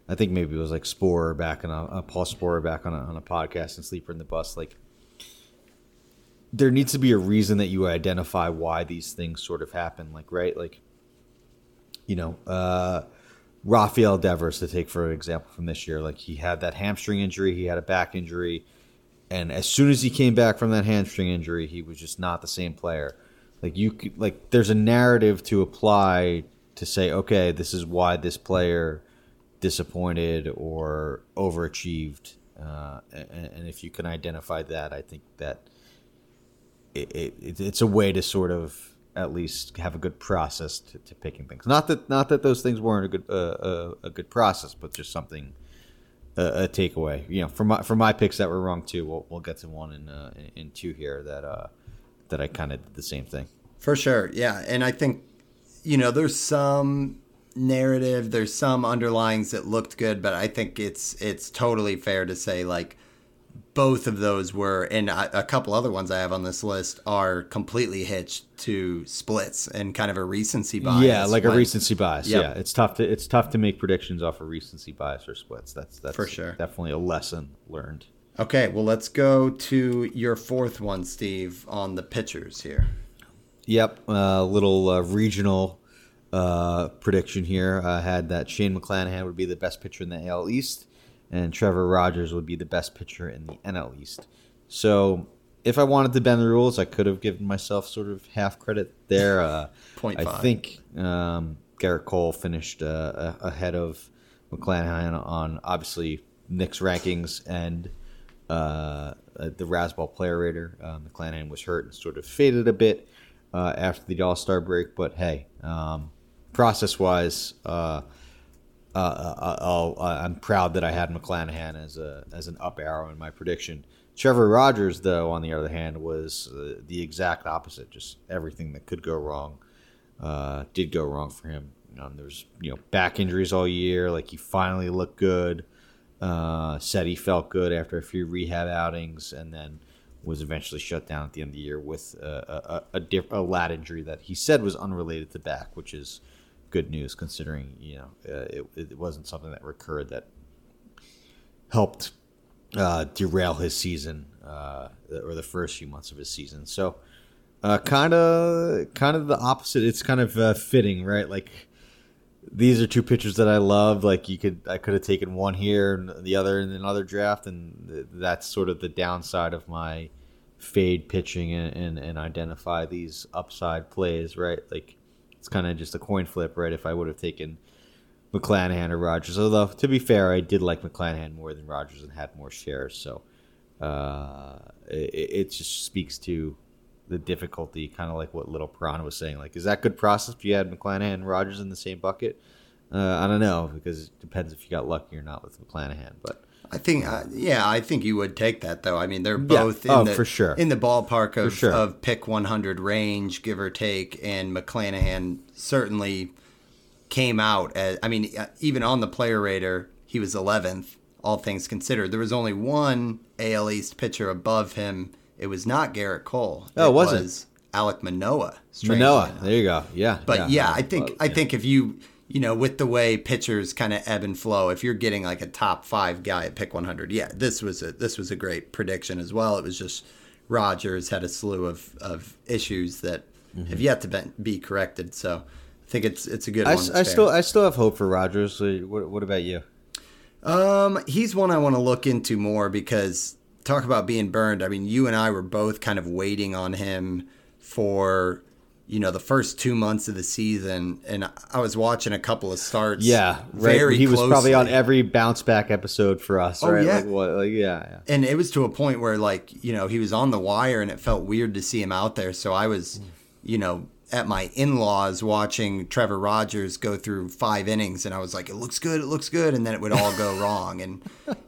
I think maybe it was like Sporer back on a, uh, Paul Sporer back on a, on a podcast and Sleeper and the Bust like there needs to be a reason that you identify why these things sort of happen like right like you know uh Rafael Devers to take for example from this year like he had that hamstring injury he had a back injury and as soon as he came back from that hamstring injury he was just not the same player. Like you like there's a narrative to apply to say okay this is why this player disappointed or overachieved uh, and, and if you can identify that i think that it, it, it's a way to sort of at least have a good process to, to picking things. Not that not that those things weren't a good uh, a, a good process but just something a, a takeaway. You know for my for my picks that were wrong too we'll, we'll get to one in uh, in- in two here that uh that i kind of did the same thing. For sure, yeah, and I think you know there's some narrative, there's some underlyings that looked good, but I think it's it's totally fair to say like both of those were, and a, a couple other ones I have on this list are completely hitched to splits and kind of a recency bias. yeah like a recency bias Yep. yeah it's tough to it's tough to make predictions off of recency bias or splits that's that's For sure. definitely a lesson learned Okay, well let's go to your fourth one, Steve, on the pitchers here. Yep, a uh, little uh, regional uh, prediction here. I had that Shane McClanahan would be the best pitcher in the AL East, and Trevor Rogers would be the best pitcher in the NL East. So, if I wanted to bend the rules, I could have given myself sort of half credit there. Uh, Point I five. think um, Gerrit Cole finished uh, ahead of McClanahan on obviously Nick's rankings and uh, uh, the Razzball player rater. Uh, McClanahan was hurt and sort of faded a bit uh, after the All Star break, but hey, um, process wise, uh, uh, uh, uh, I'm proud that I had McClanahan as a as an up arrow in my prediction. Trevor Rogers, though, on the other hand, was uh, the exact opposite. Just everything that could go wrong did go wrong for him. Um, there was you know back injuries all year. Like he finally looked good. Said he felt good after a few rehab outings, and then was eventually shut down at the end of the year with a, a, a, diff- a lat injury that he said was unrelated to back, which is good news considering you know uh, it, it wasn't something that recurred that helped uh, derail his season uh, or the first few months of his season. So kind of kind of the opposite. It's kind of uh, fitting, right? Like these are two pitchers that I love. Like you could I could have taken one here and the other in another draft, and th- that's sort of the downside of my fade pitching and, and, and identify these upside plays, right? Like it's kind of just a coin flip, right? If I would have taken McClanahan or Rogers, although to be fair, I did like McClanahan more than Rogers and had more shares, so uh, it, it just speaks to the difficulty, kind of like what Little Piranha was saying. Like, is that good process if you had McClanahan and Rogers in the same bucket? Uh, I don't know because it depends if you got lucky or not with McClanahan, but. I think, uh, yeah, I think you would take that though. I mean, they're both in Oh, the for sure. in the ballpark of, sure. of pick 100 range, give or take. And McClanahan certainly came out as, I mean, uh, even on the player rater, he was 11th. All things considered, there was only one AL East pitcher above him. It was not Gerrit Cole. Oh, it was it? Alek Manoah. Manoah, enough. there you go. Yeah, But yeah, I think Well, I think if you you know with the way pitchers kind of ebb and flow, if you're getting like a top five guy at pick 100, yeah, this was a this was a great prediction as well. It was just Rogers had a slew of of issues that Mm-hmm. have yet to be, be corrected. So I think it's it's a good I, one. I still I still have hope for Rogers. So what, what about you? Um, he's one I want to look into more because talk about being burned. I mean, you and I were both kind of waiting on him for you know, the first two months of the season, and I was watching a couple of starts. Yeah, right. very he was probably on every bounce back episode for us. Oh, right? yeah. Like, what, like, yeah, yeah. and it was to a point where like you know he was on the wire and it felt weird to see him out there so i was hmm. you know at my in-laws watching trevor rogers go through five innings and i was like it looks good it looks good and then it would all go wrong and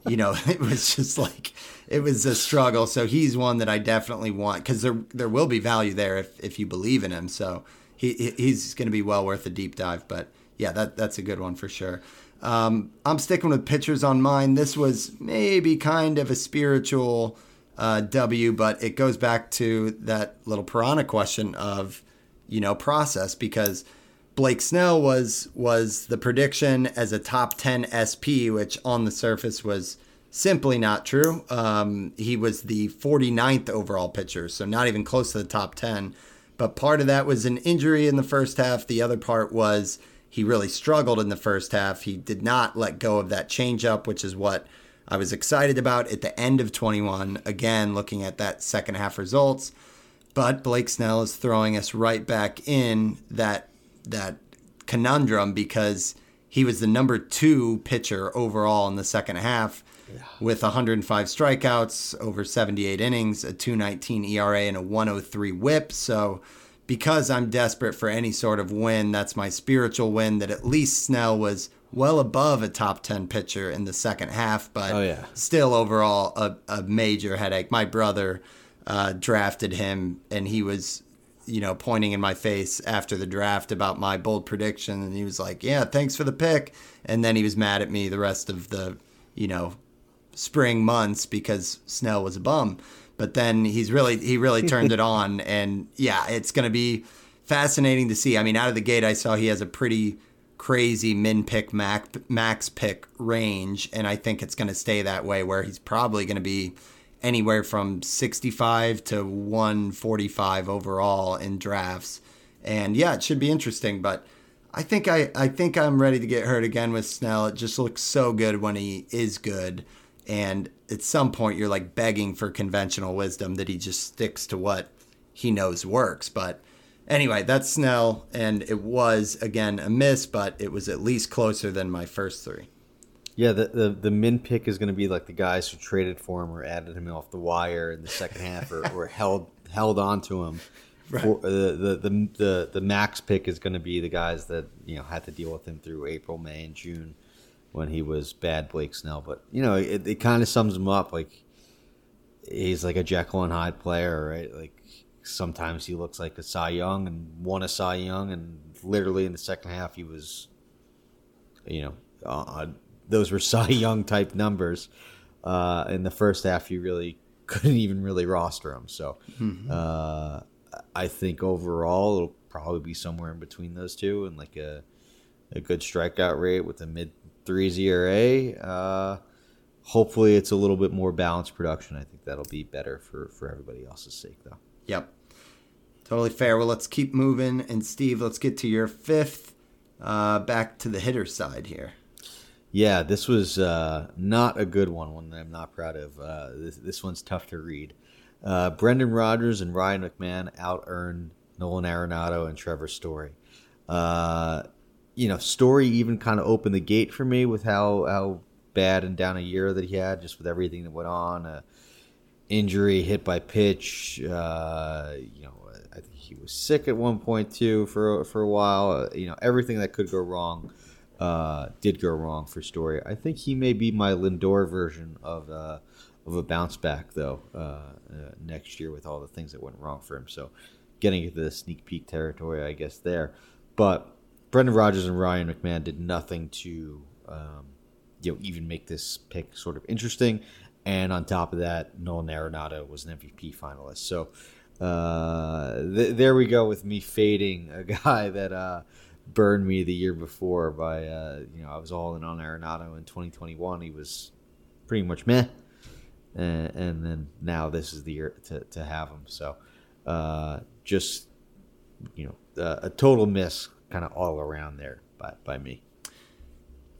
you know it was just like it was a struggle. So he's one that i definitely want because there there will be value there if, if you believe in him. So he he- he's going to be well worth a deep dive. But yeah that that's a good one for sure. Um, I'm sticking with pitchers on mine. This was maybe kind of a spiritual uh, W, but it goes back to that little piranha question of, you know, process because Blake Snell was was the prediction as a top 10 SP, which on the surface was simply not true. Um, he was the 49th overall pitcher, so not even close to the top 10. But part of that was an injury in the first half. The other part was he really struggled in the first half. He did not let go of that changeup, which is what I was excited about at the end of 21. Again, looking at that second half results. But Blake Snell is throwing us right back in that that conundrum because he was the number two pitcher overall in the second half with 105 strikeouts, over 78 innings, a 219 ERA, and a 103 whip. So, because I'm desperate for any sort of win, that's my spiritual win that at least Snell was well above a top 10 pitcher in the second half, but Oh, yeah. still overall a, a major headache. My brother uh, drafted him, and he was, you know, pointing in my face after the draft about my bold prediction, and he was like, "Yeah, thanks for the pick," and then he was mad at me the rest of the, you know, spring months because Snell was a bum. But then he's really he really turned it on, and yeah, it's going to be fascinating to see. I mean, out of the gate, I saw he has a pretty crazy min pick max, max pick range, and I think it's going to stay that way, where he's probably going to be anywhere from 65 to 145 overall in drafts. And yeah, it should be interesting, but I think I, I think I'm ready to get hurt again with Snell. It just looks so good when he is good. And at some point you're like begging for conventional wisdom that he just sticks to what he knows works. But anyway, that's Snell and it was again a miss, but it was at least closer than my first three. Yeah, the, the the min pick is going to be like the guys who traded for him or added him off the wire in the second half or, or held held on to him. For, uh, the, the, the the the max pick is going to be the guys that you know had to deal with him through April, May, and June when he was bad Blake Snell. But you know, it, it kind of sums him up. Like he's like a Jekyll and Hyde player, right? Like sometimes he looks like a Cy Young and won a Cy Young, and literally in the second half he was you know, uh, those were Cy Young type numbers. Uh, in the first half, you really couldn't even really roster him. So uh, I think overall it'll probably be somewhere in between those two and like a, a good strikeout rate with a mid threes ERA. Uh, hopefully, it's a little bit more balanced production. I think that'll be better for, for everybody else's sake, though. Yep. Totally fair. Well, let's keep moving. And Steve, let's get to your fifth. Uh, back to the hitter side here. Yeah, this was uh, not a good one, one that I'm not proud of. Uh, this, this one's tough to read. Uh, Brendan Rodgers and Ryan McMahon out earned Nolan Arenado and Trevor Story. You know, Story even kind of opened the gate for me with how, how bad and down a year that he had, just with everything that went on. Uh, injury, hit by pitch. Uh, you know, I think he was sick at one point too for for a while. Uh, you know, everything that could go wrong uh, did go wrong for Story. I think he may be my Lindor version of uh, of a bounce back though uh, next year with all the things that went wrong for him. So getting into the sneak peek territory, I guess there. But Brendan Rodgers and Ryan McMahon did nothing to um, you know even make this pick sort of interesting. And on top of that, Nolan Arenado was an MVP finalist. So uh, th- there we go with me fading a guy that uh, burned me the year before by uh, you know I was all in on Arenado in 2021. He was pretty much meh, and, and then now this is the year to, to have him. So uh, just you know a total miss, kind of all around there by by me.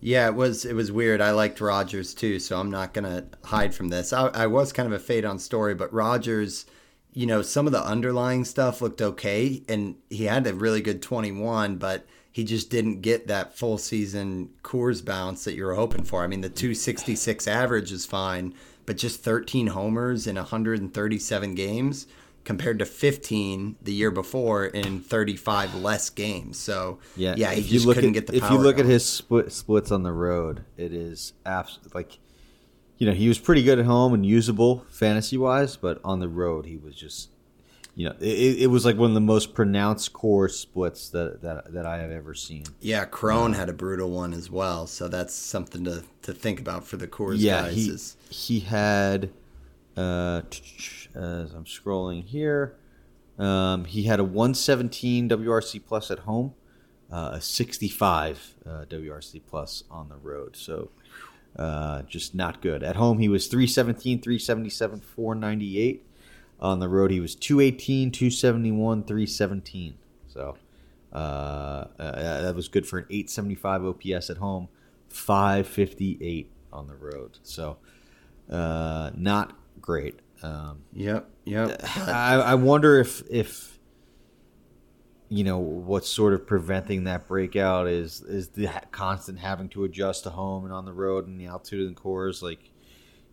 Yeah, it was it was weird. I liked Rogers too, so I'm not gonna hide from this. I, I was kind of a fade on story, but Rogers you know, some of the underlying stuff looked okay, and he had a really good 21, but he just didn't get that full season Coors bounce that you were hoping for. I mean, the 266 average is fine, but just 13 homers in 137 games compared to 15 the year before in 35 less games. So Yeah, yeah, he if you just look couldn't at, get the if you look at his split, splits on the road, it is abs- like you know he was pretty good at home and usable fantasy wise, but on the road he was just you know it, it was like one of the most pronounced Coors splits that that, that I have ever seen. yeah, Cron had a brutal one as well, so that's something to, to think about for the Coors yeah, guys. he is, he had uh, as I'm scrolling here, um, he had a 117 WRC plus at home, uh, a 65 uh, WRC plus on the road. So uh, just not good. At home, he was 317, 377, 498. On the road, he was 218, 271, 317. So uh, uh, that was good for an 875 OPS at home, 558 on the road. So uh, not great. Um, yep, yep. I, I wonder if if you know what's sort of preventing that breakout is is the constant having to adjust to home and on the road and the altitude and Coors like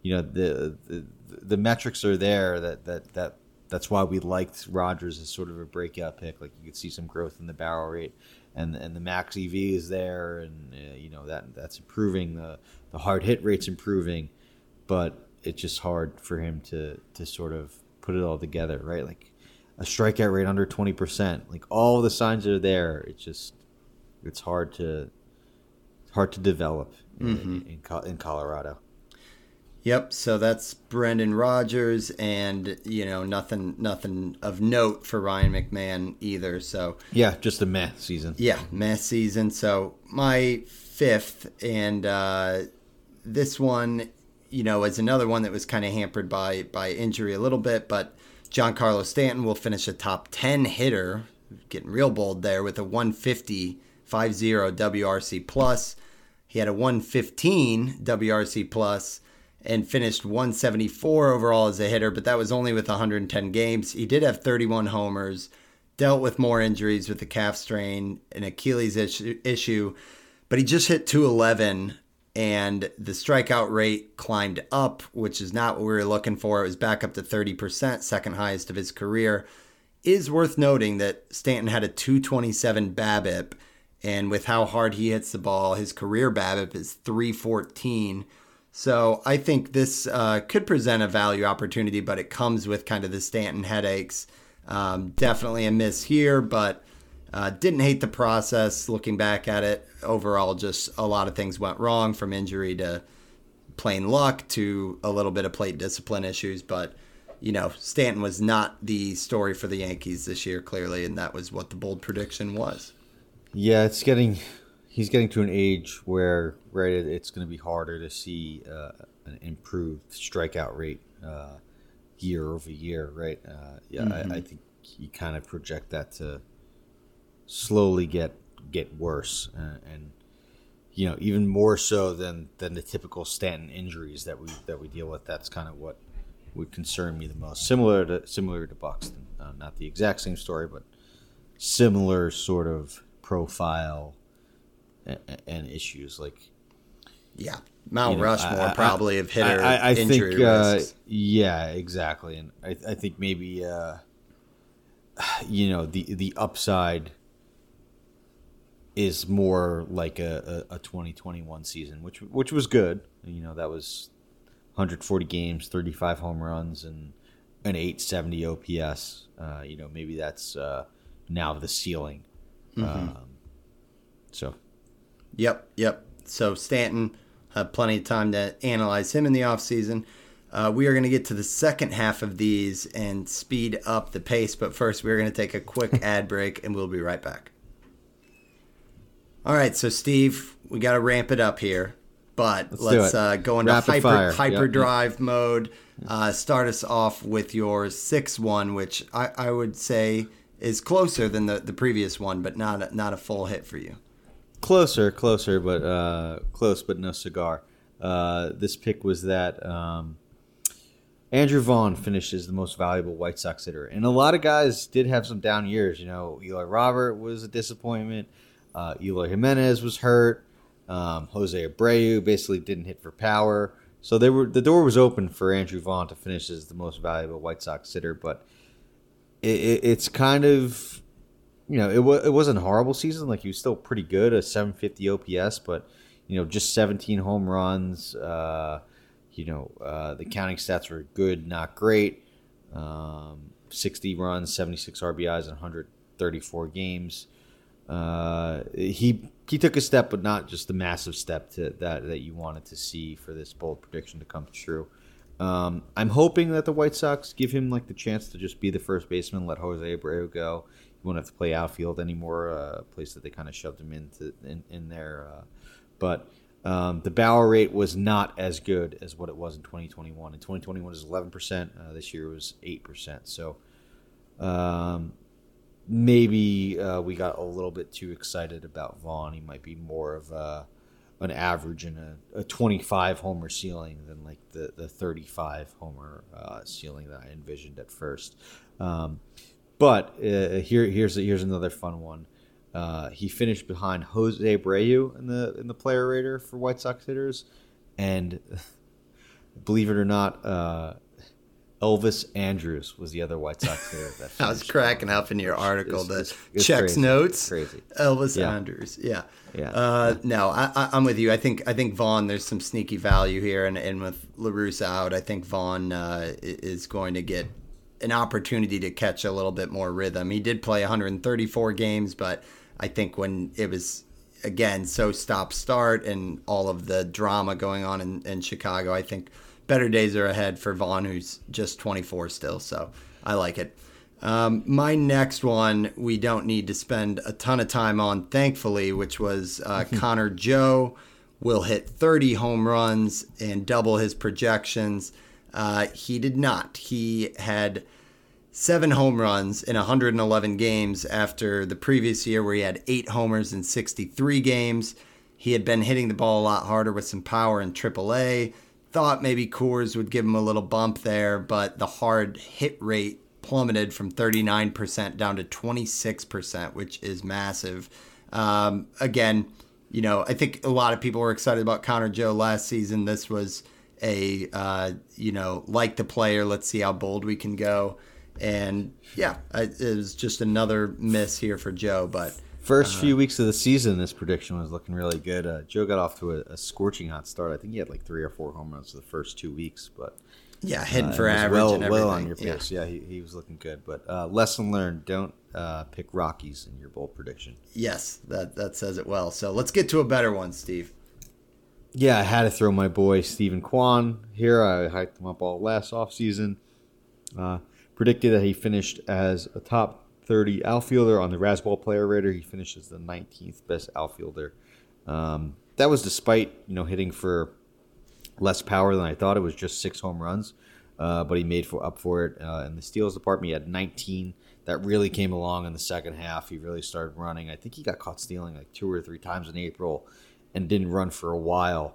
you know the, the the metrics are there that that that that's why we liked Rogers as sort of a breakout pick like you could see some growth in the barrel rate and and the max EV is there and uh, you know that that's improving the the hard hit rates improving but it's just hard for him to to sort of put it all together, right? Like a strikeout rate under twenty percent, like all the signs are there. It's just it's hard to hard to develop in, in, in Colorado. Yep. So that's Brendan Rodgers, and you know nothing, nothing of note for Ryan McMahon either. So Yeah, just a meh season. yeah, mess season. So my fifth, and uh, this one, you know, is another one that was kind of hampered by by injury a little bit, but Giancarlo Stanton will finish a top ten hitter, getting real bold there with a 150 50 WRC plus. He had a 115 WRC plus and finished 174 overall as a hitter, but that was only with 110 games. He did have 31 homers, dealt with more injuries with the calf strain, an Achilles issue but he just hit 211 and the strikeout rate climbed up, which is not what we were looking for. It was back up to 30%, second highest of his career. Is worth noting that Stanton had a 227 BABIP, and with how hard he hits the ball, his career BABIP is 314. So I think this uh, could present a value opportunity, but it comes with kind of the Stanton headaches. Um, definitely a miss here, but uh, didn't hate the process. Looking back at it, overall, just a lot of things went wrong from injury to plain luck to a little bit of plate discipline issues. But you know, Stanton was not the story for the Yankees this year, clearly, and that was what the bold prediction was. Yeah, it's getting he's getting to an age where right it's going to be harder to see uh, an improved strikeout rate uh, year over year, right? Uh, yeah, I, I think you kind of project that to slowly get get worse, uh, and you know even more so than than the typical Stanton injuries that we that we deal with. That's kind of what would concern me the most. Similar to similar to Buxton, uh, not the exact same story, but similar sort of profile and, and issues like Yeah, Mount you know, Rushmore I- I- probably of hitter I, I, I injury think, uh, yeah, exactly, and I, I think maybe uh, you know the the upside is more like a, a, a 2021 season, which which was good. You know that was 140 games, 35 home runs, and an 870 OPS. Uh, you know maybe that's uh, now the ceiling. Mm-hmm. Um, so Yep, yep. So Stanton had plenty of time to analyze him in the offseason. Uh, we are going to get to the second half of these and speed up the pace, but first we're going to take a quick ad break and we'll be right back. All right, so Steve, we got to ramp it up here, but Let's let's, uh, go into Rapid hyper, fire. hyperdrive mode. Uh, start us off with your 6 1, which I, I would say is closer than the, the previous one, but not a, not a full hit for you. Closer, closer, but uh, close, but no cigar. Uh, this pick was that um, Andrew Vaughn finishes the most valuable White Sox hitter, and a lot of guys did have some down years. You know, Eli Robert was a disappointment. Uh, Eloy Jimenez was hurt. Um, Jose Abreu basically didn't hit for power. So they were the door was open for Andrew Vaughn to finish as the most valuable White Sox sitter, but it, it, it's kind of you know it was it wasn't a horrible season. Like he was still pretty good, a 750 OPS, but you know just 17 home runs. Uh, you know uh, the counting stats were good, not great. Um, 60 runs, 76 RBIs, and 134 games. Uh, he he took a step, but not just the massive step to, that that you wanted to see for this bold prediction to come true. Um, I'm hoping that the White Sox give him like the chance to just be the first baseman, let Jose Abreu go. He won't have to play outfield anymore, uh, a place that they kind of shoved him into in, in there. Uh, but um, the barrel rate was not as good as what it was in 2021. In 2021 was 11 percent. Uh, this year was eight percent. So um, maybe uh, we got a little bit too excited about Vaughn. He might be more of a, an average and a, a 25 homer ceiling than like the, the 35 homer uh, ceiling that I envisioned at first. Um, but uh, here here's here's another fun one. Uh, he finished behind Jose Abreu in the in the player rater for White Sox hitters, and believe it or not, uh, Elvis Andrus was the other White Sox hitter. That I was cracking up in your article It's- it's- it's checks crazy. notes. Crazy. Elvis Yeah. Andrus, yeah, Yeah. Uh, no, I, I, I'm with you. I think I think Vaughn. There's some sneaky value here, and, and with Larus out, I think Vaughn uh, is going to get an opportunity to catch a little bit more rhythm. He did play 134 games, but I think when it was again so stop start and all of the drama going on in, in Chicago, I think better days are ahead for Vaughn, who's just 24 still. So I like it. Um, my next one, we don't need to spend a ton of time on, thankfully, which was uh, Connor Joe will hit 30 home runs and double his projections. Uh, he did not. He had seven home runs in 111 games after the previous year where he had eight homers in 63 games. He had been hitting the ball a lot harder with some power in AAA. Thought maybe Coors would give him a little bump there, but the hard hit rate plummeted from 39% down to 26%, which is massive. Um, again, you know, I think a lot of people were excited about Connor Joe last season. This was a, uh, you know, like the player, let's see how bold we can go. And yeah, it was just another miss here for Joe, but First few weeks of the season, this prediction was looking really good. Uh, Joe got off to a, a scorching hot start. I think he had like three or four home runs the first two weeks, but yeah, hitting uh, for average well, and everything. well on your Yeah. pace. Yeah, he, he was looking good. But uh, lesson learned: don't uh, pick Rockies in your bold prediction. Yes, that that says it well. So let's get to a better one, Steve. Yeah, I had to throw my boy Steven Kwan here. I hyped him up all last offseason. Uh, predicted that he finished as a top 30 outfielder on the Razzball Player Rater. He finishes the 19th best outfielder. Um, that was despite you know hitting for less power than I thought. It was just six home runs, uh, but he made for up for it uh, in the steals department. He had 19. That really came along in the second half. He really started running. I think he got caught stealing like two or three times in April, and didn't run for a while.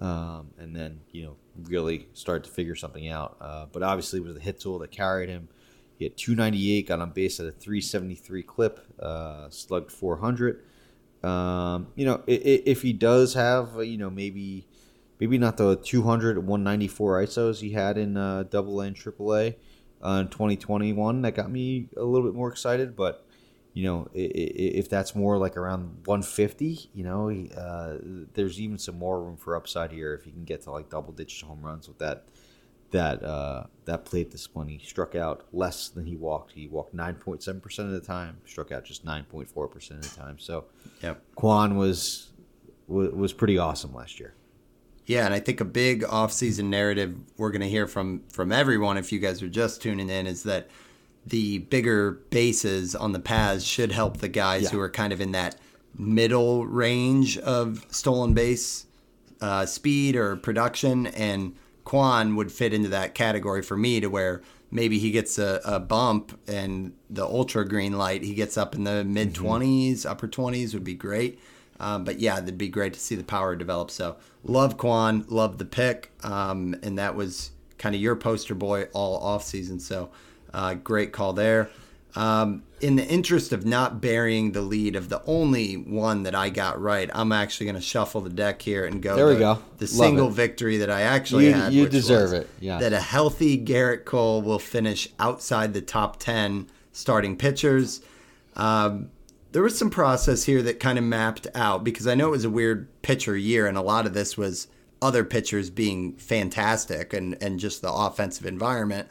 Um, and then you know really started to figure something out. Uh, but obviously, it was the hit tool that carried him. He had 298, got on base at a 373 clip, uh, slugged 400. Um, you know, i- i- if he does have, uh, you know, maybe maybe not the 200 194 ISOs he had in uh, Double A and Triple A uh, in 2021, that got me a little bit more excited. But you know, if that's more like around 150, you know, uh, there's even some more room for upside here if he can get to like double digit home runs with that that uh, that plate discipline. He struck out less than he walked. He walked 9.7 percent of the time, struck out just 9.4 percent of the time. So Yep. Kwan was was, was pretty awesome last year. Yeah, and I think a big offseason narrative we're going to hear from from everyone if you guys are just tuning in is that the bigger bases on the paths should help the guys Yeah. who are kind of in that middle range of stolen base uh, speed or production, and Kwan would fit into that category for me to where maybe he gets a, a bump and the ultra green light he gets up in the mid 20s, upper 20s would be great. Um, but yeah, it'd be great to see the power develop. So love Kwan, love the pick, um, and that was kind of your poster boy all offseason. So uh, great call there. Um, in the interest of not burying the lead of the only one that I got right, I'm actually going to shuffle the deck here and go. There we the, go. The Love single it. victory that I actually You- had. you deserve it, yes. That a healthy Gerrit Cole will finish outside the top 10 starting pitchers. Um, there was some process here that kind of mapped out because I know it was a weird pitcher year, and a lot of this was other pitchers being fantastic and, and just the offensive environment.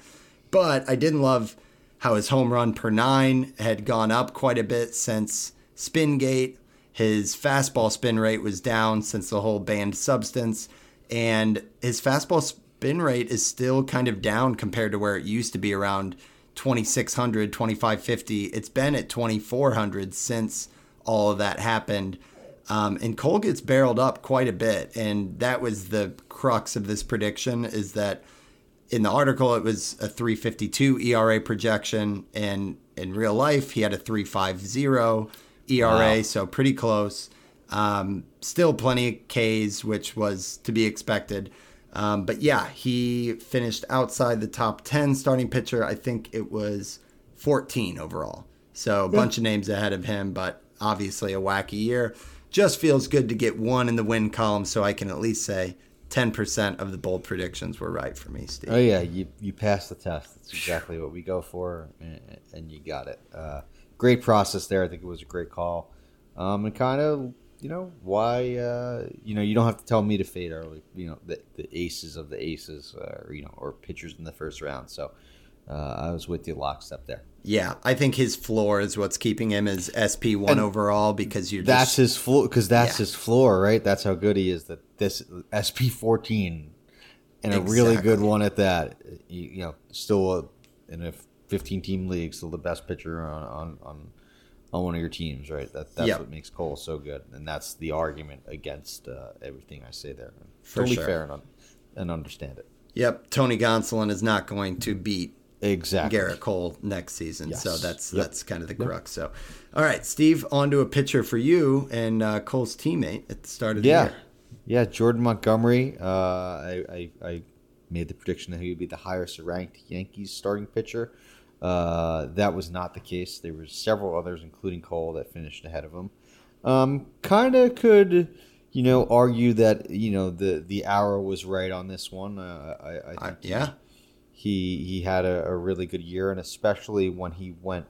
But I didn't love how his home run per nine had gone up quite a bit since Spingate. His fastball spin rate was down since the whole banned substance, and his fastball spin rate is still kind of down compared to where it used to be around 2600, 2550. It's been at 2400 since all of that happened. Um, and Cole gets barreled up quite a bit, and that was the crux of this prediction. Is that in the article it was a 352 ERA projection, and in real life he had a 350 ERA, Wow. so pretty close. Um, still plenty of Ks, which was to be expected. Um, but yeah, he finished outside the top 10 starting pitcher. I think it was 14 overall. So a bunch of names ahead of him, but obviously a wacky year. Just feels good to get one in the win column so I can at least say 10% of the bold predictions were right for me, Steve. Oh yeah, you you passed the test. That's exactly what we go for, and, and you got it. Uh, great process there. I think it was a great call, um, and kind of you know why uh, you know you don't have to tell me to fade early. You know the, the aces of the aces, uh, or you know, or pitchers in the first round. So uh, I was with you lockstep there. Yeah, I think his floor is what's keeping him as SP one And overall because you're That's just his floor because that's Yeah. his floor, right? That's how good he is. That this SP fourteen and a really good one at that. You, you know, still a, in a fifteen team league, still the best pitcher on on on, on one of your teams, right? That that's Yep. what makes Cole so good, and that's the argument against uh, everything I say there. For totally sure. fair and, un- and understand it. Yep, Tony Gonsolin is not going to beat Exactly. Gerrit Cole next season. So that's Yep. that's kind of the crux. So, all right, Steve, on to a pitcher for you and uh, Cole's teammate at the start of the Yeah, year. yeah. Jordan Montgomery. Uh, I, I I made the prediction that he would be the highest ranked Yankees starting pitcher. Uh, that was not the case. There were several others, including Cole, that finished ahead of him. Um, kind of could, you know, argue that you know the the arrow was right on this one. Uh, I, I think I, yeah, he he had a, a really good year, and especially when he went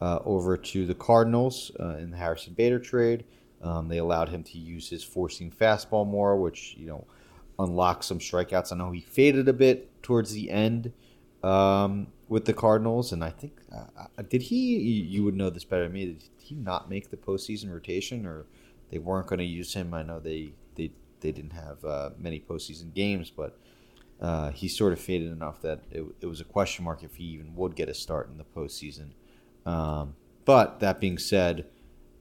uh, over to the Cardinals uh, in the Harrison Bader trade, um, they allowed him to use his four seam fastball more, which you know unlocked some strikeouts. I know he faded a bit towards the end um, with the Cardinals, and I think uh, uh, did he? You would know this better than me. Did he not make the postseason rotation, or they weren't going to use him? I know they they they didn't have uh, many postseason games, but uh, he sort of faded enough that it, it was a question mark if he even would get a start in the postseason. Um, but that being said,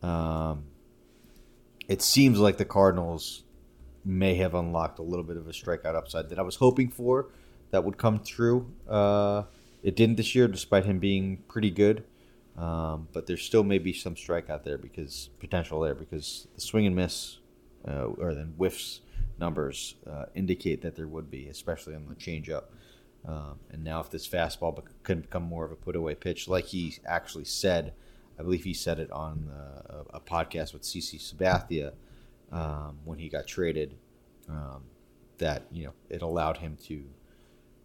um, it seems like the Cardinals may have unlocked a little bit of a strikeout upside that I was hoping for that would come through. Uh, it didn't this year, despite him being pretty good. Um, but there still may be some strikeout there because potential there because the swing and miss uh, or then whiffs numbers uh, indicate that there would be, especially on the changeup. Um, and now, if this fastball can become more of a put away pitch, like he actually said, I believe he said it on uh, a, podcast with CC Sabathia um, when he got traded, um, that you know it allowed him to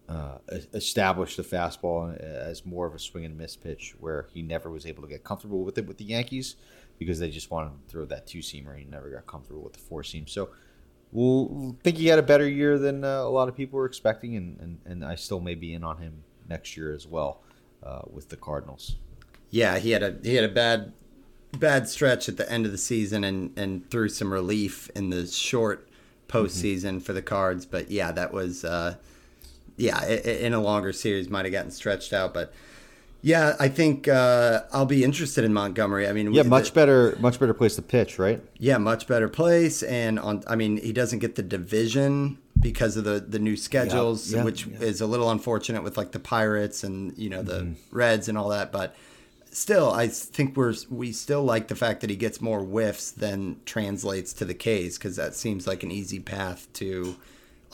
uh, establish the fastball as more of a swing and miss pitch, where he never was able to get comfortable with it with the Yankees because they just wanted to throw that two seamer. He never got comfortable with the four seam. So we'll think he had a better year than uh, a lot of people were expecting, and, and, and I still may be in on him next year as well uh, with the Cardinals. yeah, he had a he had a bad bad stretch at the end of the season and and threw some relief in the short postseason for the Cards. But yeah, that was uh, yeah i- i- in a longer series might have gotten stretched out, but. Yeah, I think uh, I'll be interested in Montgomery. I mean, Yeah, much better, much better place to pitch, right? Yeah, much better place, and on. I mean, he doesn't get the division because of the the new schedules, yeah, which yeah. is a little unfortunate with like the Pirates and you know the Mm-hmm. Reds and all that. But still, I think we're we still like the fact that he gets more whiffs than translates to the K's because that seems like an easy path to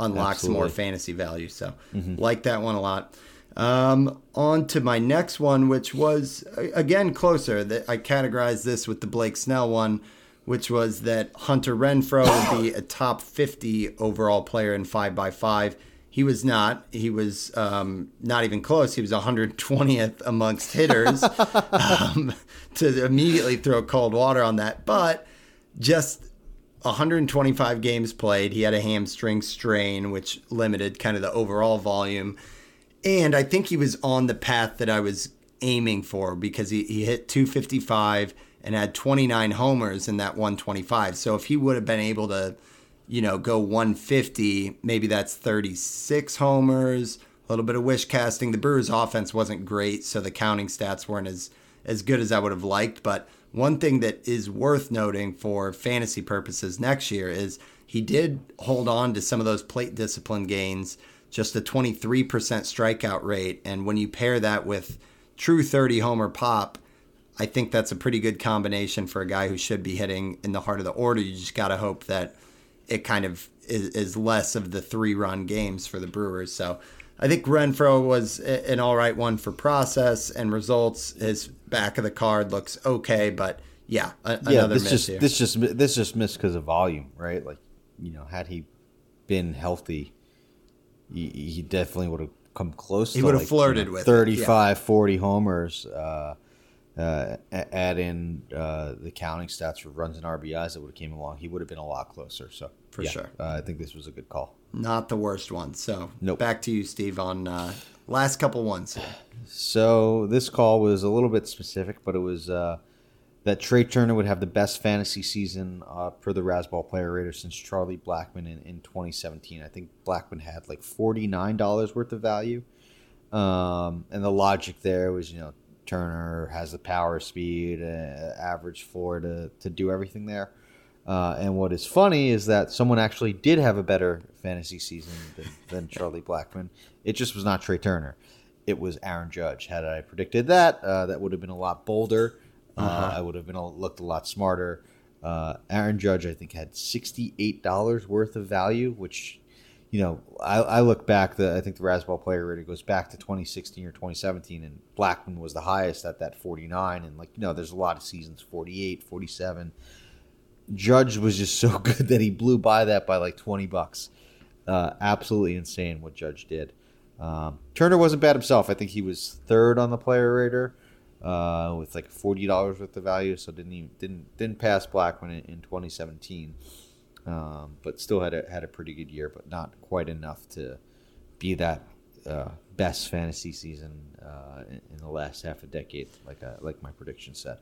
unlock some more fantasy value. So like that one a lot. Um, on to my next one, which was again closer. That I categorized this with the Blake Snell one, which was that Hunter Renfroe would be a top 50 overall player in five by five. He was not. He was um, not even close. He was 120th amongst hitters. um, to immediately throw cold water on that, but just 125 games played. He had a hamstring strain, which limited kind of the overall volume. And I think he was on the path that I was aiming for because he, he hit 255 and had 29 homers in that 125. So if he would have been able to, you know, go 150, maybe that's 36 homers, a little bit of wish casting. The Brewers offense wasn't great, so the counting stats weren't as as good as I would have liked, but one thing that is worth noting for fantasy purposes next year is he did hold on to some of those plate discipline gains, just a 23% strikeout rate. And when you pair that with true 30 homer pop, I think that's a pretty good combination for a guy who should be hitting in the heart of the order. You just got to hope that it kind of is, is less of the three run games for the Brewers. So I think Renfroe was an all right one for process and results. His back of the card looks okay, but yeah, a- yeah, another this miss just here. this just this just missed because of volume, right? Like, you know, had he been healthy, he, he definitely would have come close. He to would have like, flirted you know, with it, 35, 40 homers. Uh, uh, add in uh, the counting stats for runs and RBIs that would have came along, he would have been a lot closer. So For yeah, sure. uh, I think this was a good call. Not the worst one. So Nope. back to you, Steve, on uh, last couple ones. here. So this call was a little bit specific, but it was uh, that Trea Turner would have the best fantasy season uh, per the Razzball Player Rater since Charlie Blackmon in, in 2017. I think Blackmon had like $49 worth of value. Um, and the logic there was, you know, Turner has the power, speed, uh, average floor to, to do everything there. Uh, and what is funny is that someone actually did have a better fantasy season than, than Charlie Blackmon. It just was not Trea Turner. It was Aaron Judge. Had I predicted that, uh, that would have been a lot bolder. Uh, I would have been looked a lot smarter. Uh, Aaron Judge, I think, had sixty-eight dollars worth of value, which, you know, I, I look back. The I think the Razzball player rating goes back to 2016 or 2017, and Blackmon was the highest at that 49. And like, you know, there's a lot of seasons 48, 47. Judge was just so good that he blew by that by like 20 bucks. Uh, absolutely insane what Judge did. Um, Turner wasn't bad himself. I think he was third on the player rater uh, with like forty dollars worth of value, so didn't even, didn't didn't pass Blackmon in, in 2017, um, but still had a had a pretty good year, but not quite enough to be that uh, best fantasy season uh, in, in the last half a decade, like uh, like my prediction said.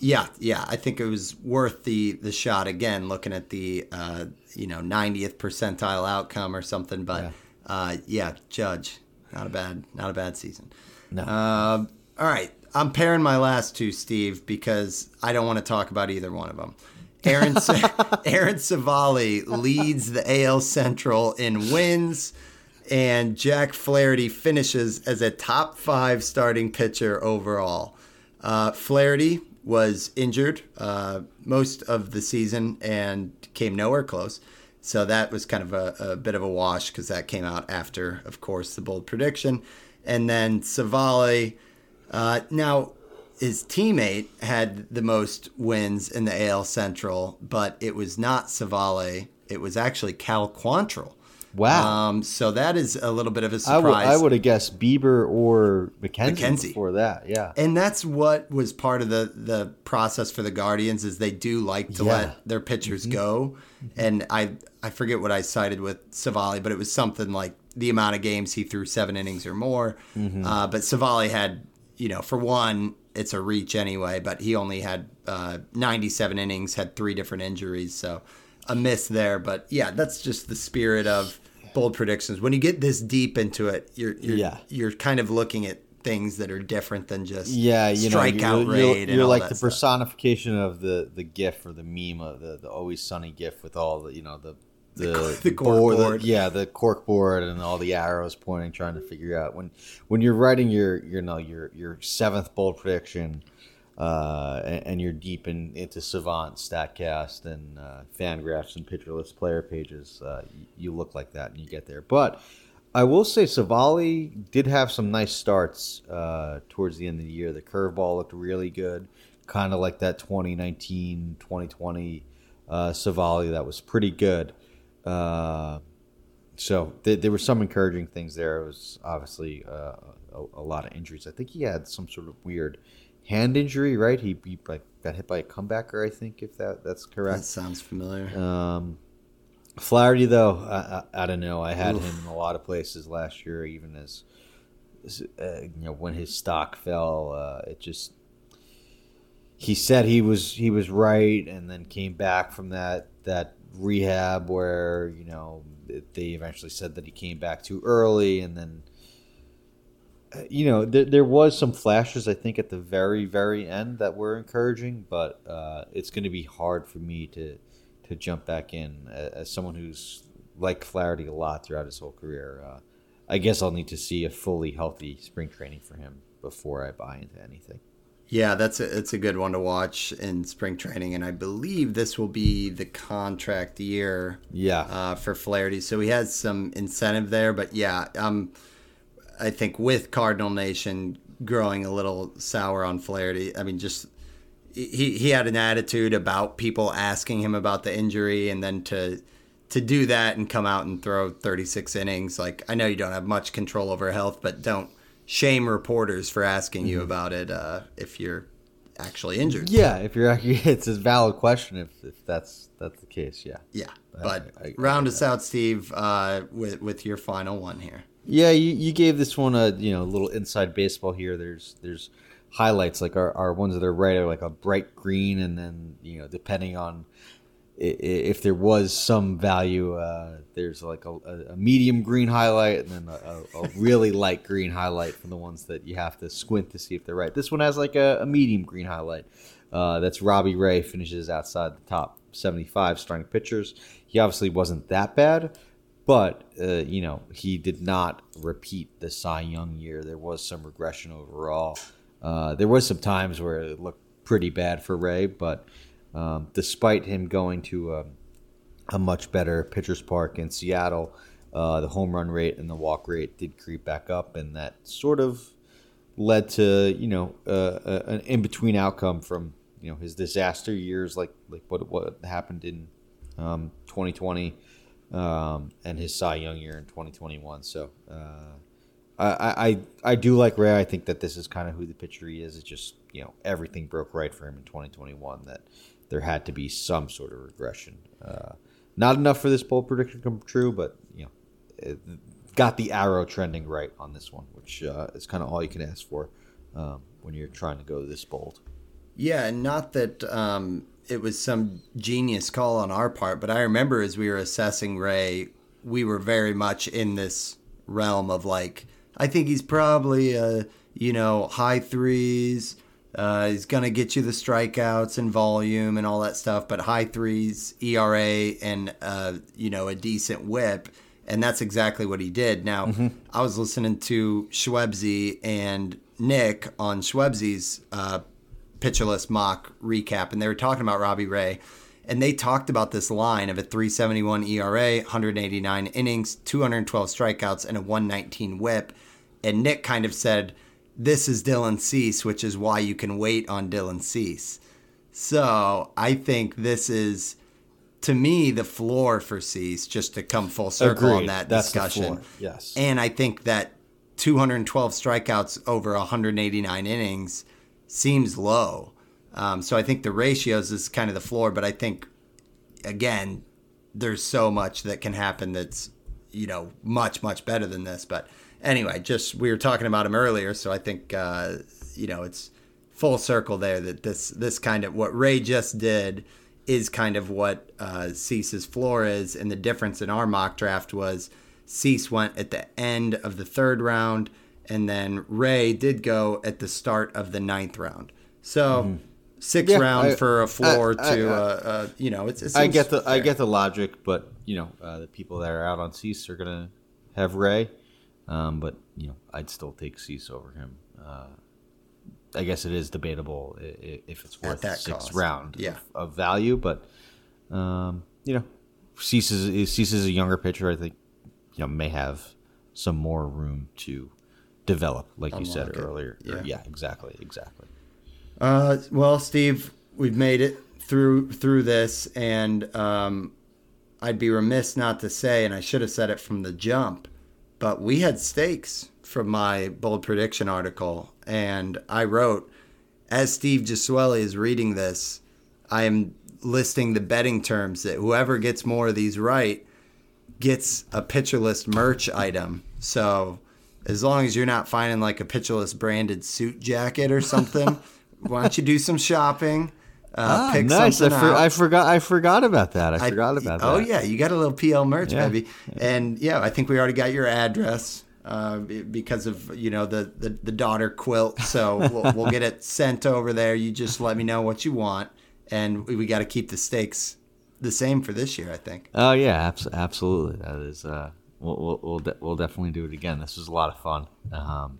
Yeah, yeah, I think it was worth the the shot again. Looking at the uh, you know 90th percentile outcome or something, but Yeah. uh, yeah, Judge, not a bad not a bad season. No. All right, I'm pairing my last two, Steve, because I don't want to talk about either one of them. Aaron Aaron Civale leads the AL Central in wins, and Jack Flaherty finishes as a top five starting pitcher overall. Uh, Flaherty was injured uh, most of the season and came nowhere close. So that was kind of a, a bit of a wash because that came out after, of course, the bold prediction. And then Civale, uh, now his teammate had the most wins in the AL Central, but it was not Civale. It was actually Cal Quantrill. Wow. Um, so that is a little bit of a surprise. I would have guessed Bieber or McKenzie, McKenzie. before that. Yeah. and that's what was part of the the process for the Guardians is they do like to Yeah. let their pitchers go. And I I forget what I cited with Civale, but it was something like the amount of games he threw seven innings or more. Uh, but Civale had you know for one it's a reach anyway, but he only had uh, 97 innings, had three different injuries, so a miss there. But yeah, that's just the spirit of bold predictions. When you get this deep into it, you're you're, Yeah. you're kind of looking at things that are different than just Yeah, you know, strikeout you're, rate you're, and you're like the stuff. personification of the the GIF or the meme of the the always sunny GIF with all the you know the the, the cork board- board. yeah, the cork board and all the arrows pointing, trying to figure out when when you're writing your you know your your seventh bold prediction. uh, and, and, you're deep in, into Savant, Statcast, and uh, Fangraphs and Pitcher List player pages, uh, you, you, look like that and you get there. But I will say Civale did have some nice starts uh, towards the end of the year. The curveball looked really good, kind of like that 2019 2020 uh, Civale that was pretty good. Uh, so th- there were some encouraging things there. It was obviously uh, a, a, lot of injuries. I think he had some sort of weird hand injury, right? He, he like got hit by a comebacker, I think, if that that's correct. That sounds familiar. Um, Flaherty, though, I, I, I, don't know. I had Oof. him in a lot of places last year, even as uh, you know when his stock fell. Uh, it just he said he was he was right, and then came back from that that rehab where you know they eventually said that he came back too early, and then uh, you know there, there was some flashes I think at the very very end that were encouraging, but uh, it's going to be hard for me to to jump back in as someone who's liked Flaherty a lot throughout his whole career. Uh, I guess I'll need to see a fully healthy spring training for him before I buy into anything. Yeah, that's a, it's a good one to watch in spring training, and I believe this will be the contract year. Yeah, uh, for Flaherty, so he has some incentive there. But yeah, um, I think with Cardinal Nation growing a little sour on Flaherty, I mean, just he he had an attitude about people asking him about the injury, and then to to do that and come out and throw 36 innings, like I know you don't have much control over health, but don't shame reporters for asking mm-hmm. you about it uh, if you're actually injured. Yeah, if you're actually, it's a valid question if, if that's that's the case. Yeah. Yeah, but I, I, round I us out, Steve, uh, with with your final one here. Yeah, you, you gave this one a you know a little inside baseball here. There's there's highlights like our, our ones that are right are like a bright green, and then you know depending on if there was some value, uh, there's like a, a, medium green highlight and then a, a, really light green highlight from the ones that you have to squint to see if they're right. This one has like a, medium green highlight. Uh, that's Robbie Ray finishes outside the top 75 starting pitchers. He obviously wasn't that bad, but uh, you know he did not repeat the Cy Young year. There was some regression overall. Uh, there was some times where it looked pretty bad for Ray, but um, despite him going to a, a, much better pitcher's park in Seattle, uh, the home run rate and the walk rate did creep back up, and that sort of led to you know uh, an in between outcome from you know his disaster years, like like what what happened in um, 2020 um, and his Cy Young year in 2021. So. Uh, I, I I do like Ray. I think that this is kind of who the pitcher he is. It's just you know everything broke right for him in 2021. That there had to be some sort of regression. Uh, not enough for this bold prediction to come true, but you know, got the arrow trending right on this one, which uh, is kind of all you can ask for um, when you're trying to go this bold. Yeah, and not that um, it was some genius call on our part, but I remember as we were assessing Ray, we were very much in this realm of like, I think he's probably a you know high threes uh, he's going to get you the strikeouts and volume and all that stuff, but high threes, ERA, and uh, you know a decent WHIP, and that's exactly what he did. Now, mm-hmm. I was listening to Schwebzy and Nick on Schwebzy's uh, Pitcher List mock recap, and they were talking about Robbie Ray, and they talked about this line of a 371 ERA, 189 innings, 212 strikeouts, and a 119 WHIP, and Nick kind of said this is Dylan Cease, which is why you can wait on Dylan Cease. So I think this is, to me, the floor for Cease, just to come full circle Agreed. on that That's discussion. Yes. And I think that 212 strikeouts over 189 innings seems low. Um, so I think the ratios is kind of the floor, but I think, again, there's so much that can happen that's, you know, much, much better than this. But anyway, just we were talking about him earlier, so I think uh, you know it's full circle there that this this kind of what Ray just did is kind of what uh, Cease's floor is, and the difference in our mock draft was Cease went at the end of the third round, and then Ray did go at the start of the ninth round. So. Mm-hmm. Six yeah, round I, for a floor I, I, to, uh, uh, you know, it's. It I get the fair. I get the logic, but you know, uh, the people that are out on Cease are gonna have Ray. Um, but you know, I'd still take Cease over him. Uh, I guess it is debatable if it's worth that sixth cost. round Yeah. of, of value, but um, you know, Cease is Cease is a younger pitcher. I think you know may have some more room to develop, like you said it. earlier. Yeah. yeah, exactly, exactly. Uh, well, Steve, we've made it through through this, and um, I'd be remiss not to say, and I should have said it from the jump, but we had stakes from my bold prediction article, and I wrote, as Steve Gesuele is reading this, I am listing the betting terms that whoever gets more of these right gets a pitcher list merch item. So as long as you're not finding like a list branded suit jacket or something, why don't you do some shopping? Uh, Ah, nice. I, for. I forgot. I forgot about that. I, I- forgot about that. Oh yeah, you got a little PL merch, Yeah. baby. And yeah, I think we already got your address uh, because of you know the the, the daughter quilt. So we'll, we'll get it sent over there. You just let me know what you want, and we, we got to keep the stakes the same for this year. I think. Oh yeah, abs- absolutely. That is. Uh, we'll we'll we'll, de- we'll definitely do it again. This was a lot of fun. Um,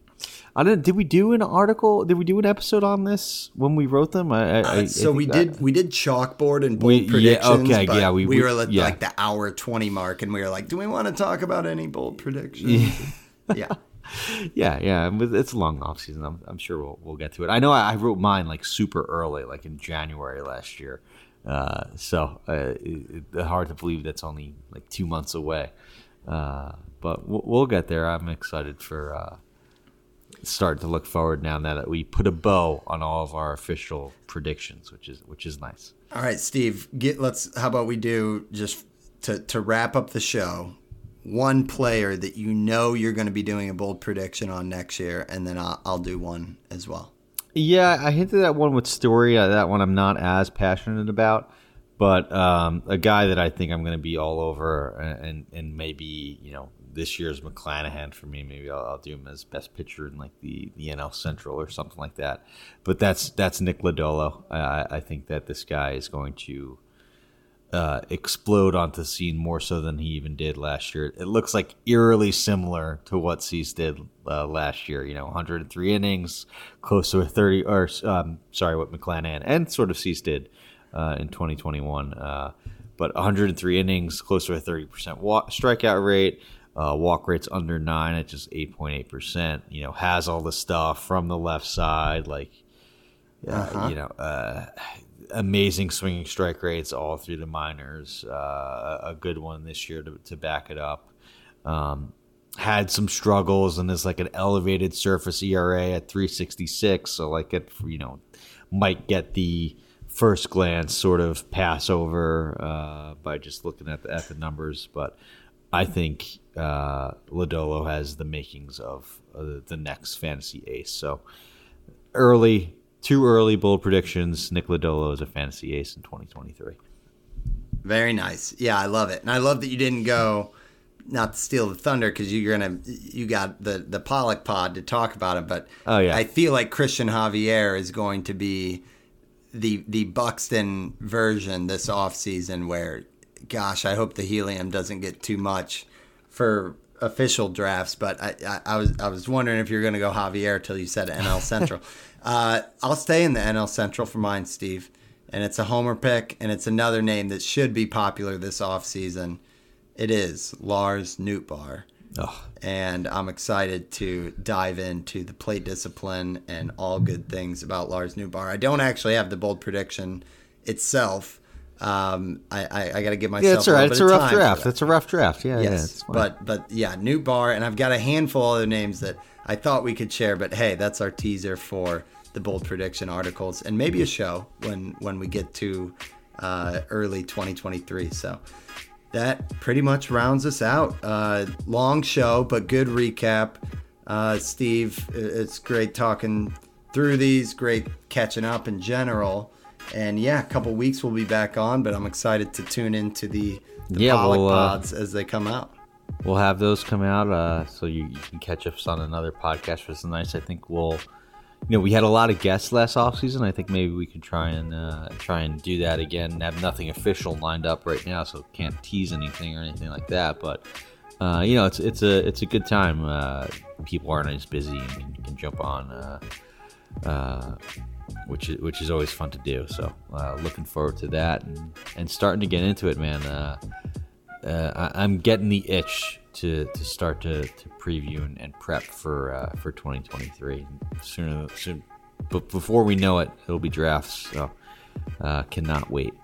I didn't. Did we do an article? Did we do an episode on this when we wrote them? I, I, I so we that- did we did chalkboard and bold We- yeah, predictions. okay, but yeah, we- we, we- were at yeah. like the hour twenty mark, and we were like, do we want to talk about any bold predictions? yeah. Yeah, yeah. with- It's a long off season. I'm, I'm sure we'll we'll get to it. I know I, I wrote mine like super early, like in January last year. Uh, so uh, it, it, hard to believe that's only like two months away. Uh, but we'll, we'll get there. I'm excited for uh, starting to look forward now. Now that we put a bow on all of our official predictions, which is which is nice. All right, Steve. Get let's. How about we do just to to wrap up the show? One player that you know you're going to be doing a bold prediction on next year, and then I'll, I'll do one as well. Yeah, I hinted that one with Story. Uh, that one I'm not as passionate about, but um, a guy that I think I'm going to be all over, and, and and maybe you know this year's McClanahan for me. Maybe I'll, I'll do him as best pitcher in like the, the NL Central or something like that. But that's that's Nick Lodolo. I, I- think that this guy is going to uh, explode onto the scene more so than he even did last year. It looks like eerily similar to what Cease did uh, last year. You know, 103 innings, close to a 30, or um, sorry, what McClanahan and sort of Cease did uh, in 2021. Uh, but 103 innings, close to a 30% walk, strikeout rate. Uh, walk rate's under nine at just 8.8%. You know, has all the stuff from the left side, like uh, you know, uh, amazing swinging strike rates all through the minors. Uh, a good one this year to, to back it up. Um, had some struggles and is like an elevated surface ERA at 366. So like it, you know, might get the first glance sort of pass over uh, by just looking at the, at the numbers, but. I think uh, Lodolo has the makings of uh, the next fantasy ace. So early, too early bold predictions. Nick Lodolo is a fantasy ace in 2023. Very nice. Yeah, I love it, and I love that you didn't go. Not to steal the thunder because you're gonna you got the the Pollack pod to talk about it, but Oh, yeah. I feel like Cristian Javier is going to be the the Buxton version this offseason where gosh, I hope the helium doesn't get too much for official drafts, but I, I, I was I was wondering if you're going to go Javier till you said NL Central. uh, I'll stay in the NL Central for mine, Steve, and it's a homer pick, and it's another name that should be popular this offseason. It is Lars Nootbaar. Oh, And I'm excited to dive into the plate discipline and all good things about Lars Nootbaar. I don't actually have the bold prediction itself. Um, I, I, I got to give myself yeah, it's a all right. little It's a rough draft. It's a rough draft. Yeah, yeah. Yes, It's but but yeah, Nootbaar, and I've got a handful of other names that I thought we could share. But hey, that's our teaser for the bold prediction articles, and maybe a show when when we get to uh, early 2023. So that pretty much rounds us out. Uh, long show, but good recap. Uh, Steve, it's great talking through these. Great catching up in general. And yeah, a couple weeks we'll be back on, but I'm excited to tune into the, the Yeah, Pollack we'll, uh, pods as they come out. we'll have those come out uh, so you, you can catch us on another podcast which is nice i think we'll you know we had a lot of guests last off season i think maybe we could try and uh, try and do that again. Have nothing official lined up right now so can't tease anything or anything like that but uh, you know it's it's a it's a good time. Uh, people aren't as busy and you can jump on uh, uh, which is which is always fun to do. So uh, looking forward to that and, and starting to get into it, man. Uh, uh, I, am getting the itch to, to start to, to preview and, and prep for uh, for 2023 sooner soon. But before we know it, it'll be drafts. So uh, cannot wait.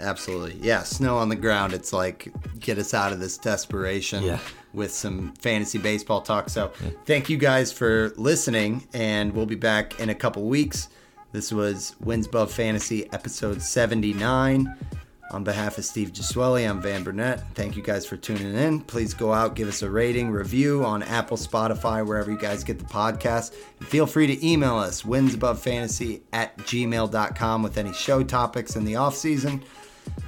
Absolutely. Yeah, snow on the ground. It's like get us out of this desperation yeah. with some fantasy baseball talk. So, yeah. thank you guys for listening, and we'll be back in a couple weeks. This was Wins Above Fantasy, episode 79. On behalf of Steve Gesuele, I'm Van Burnett. Thank you guys for tuning in. Please go out, give us a rating, review on Apple, Spotify, wherever you guys get the podcast. And feel free to email us, winsabovefantasy at gmail.com with any show topics in the off season.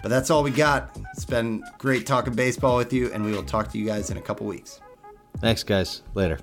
But that's all we got. It's been great talking baseball with you, and we will talk to you guys in a couple weeks. Thanks, guys. Later.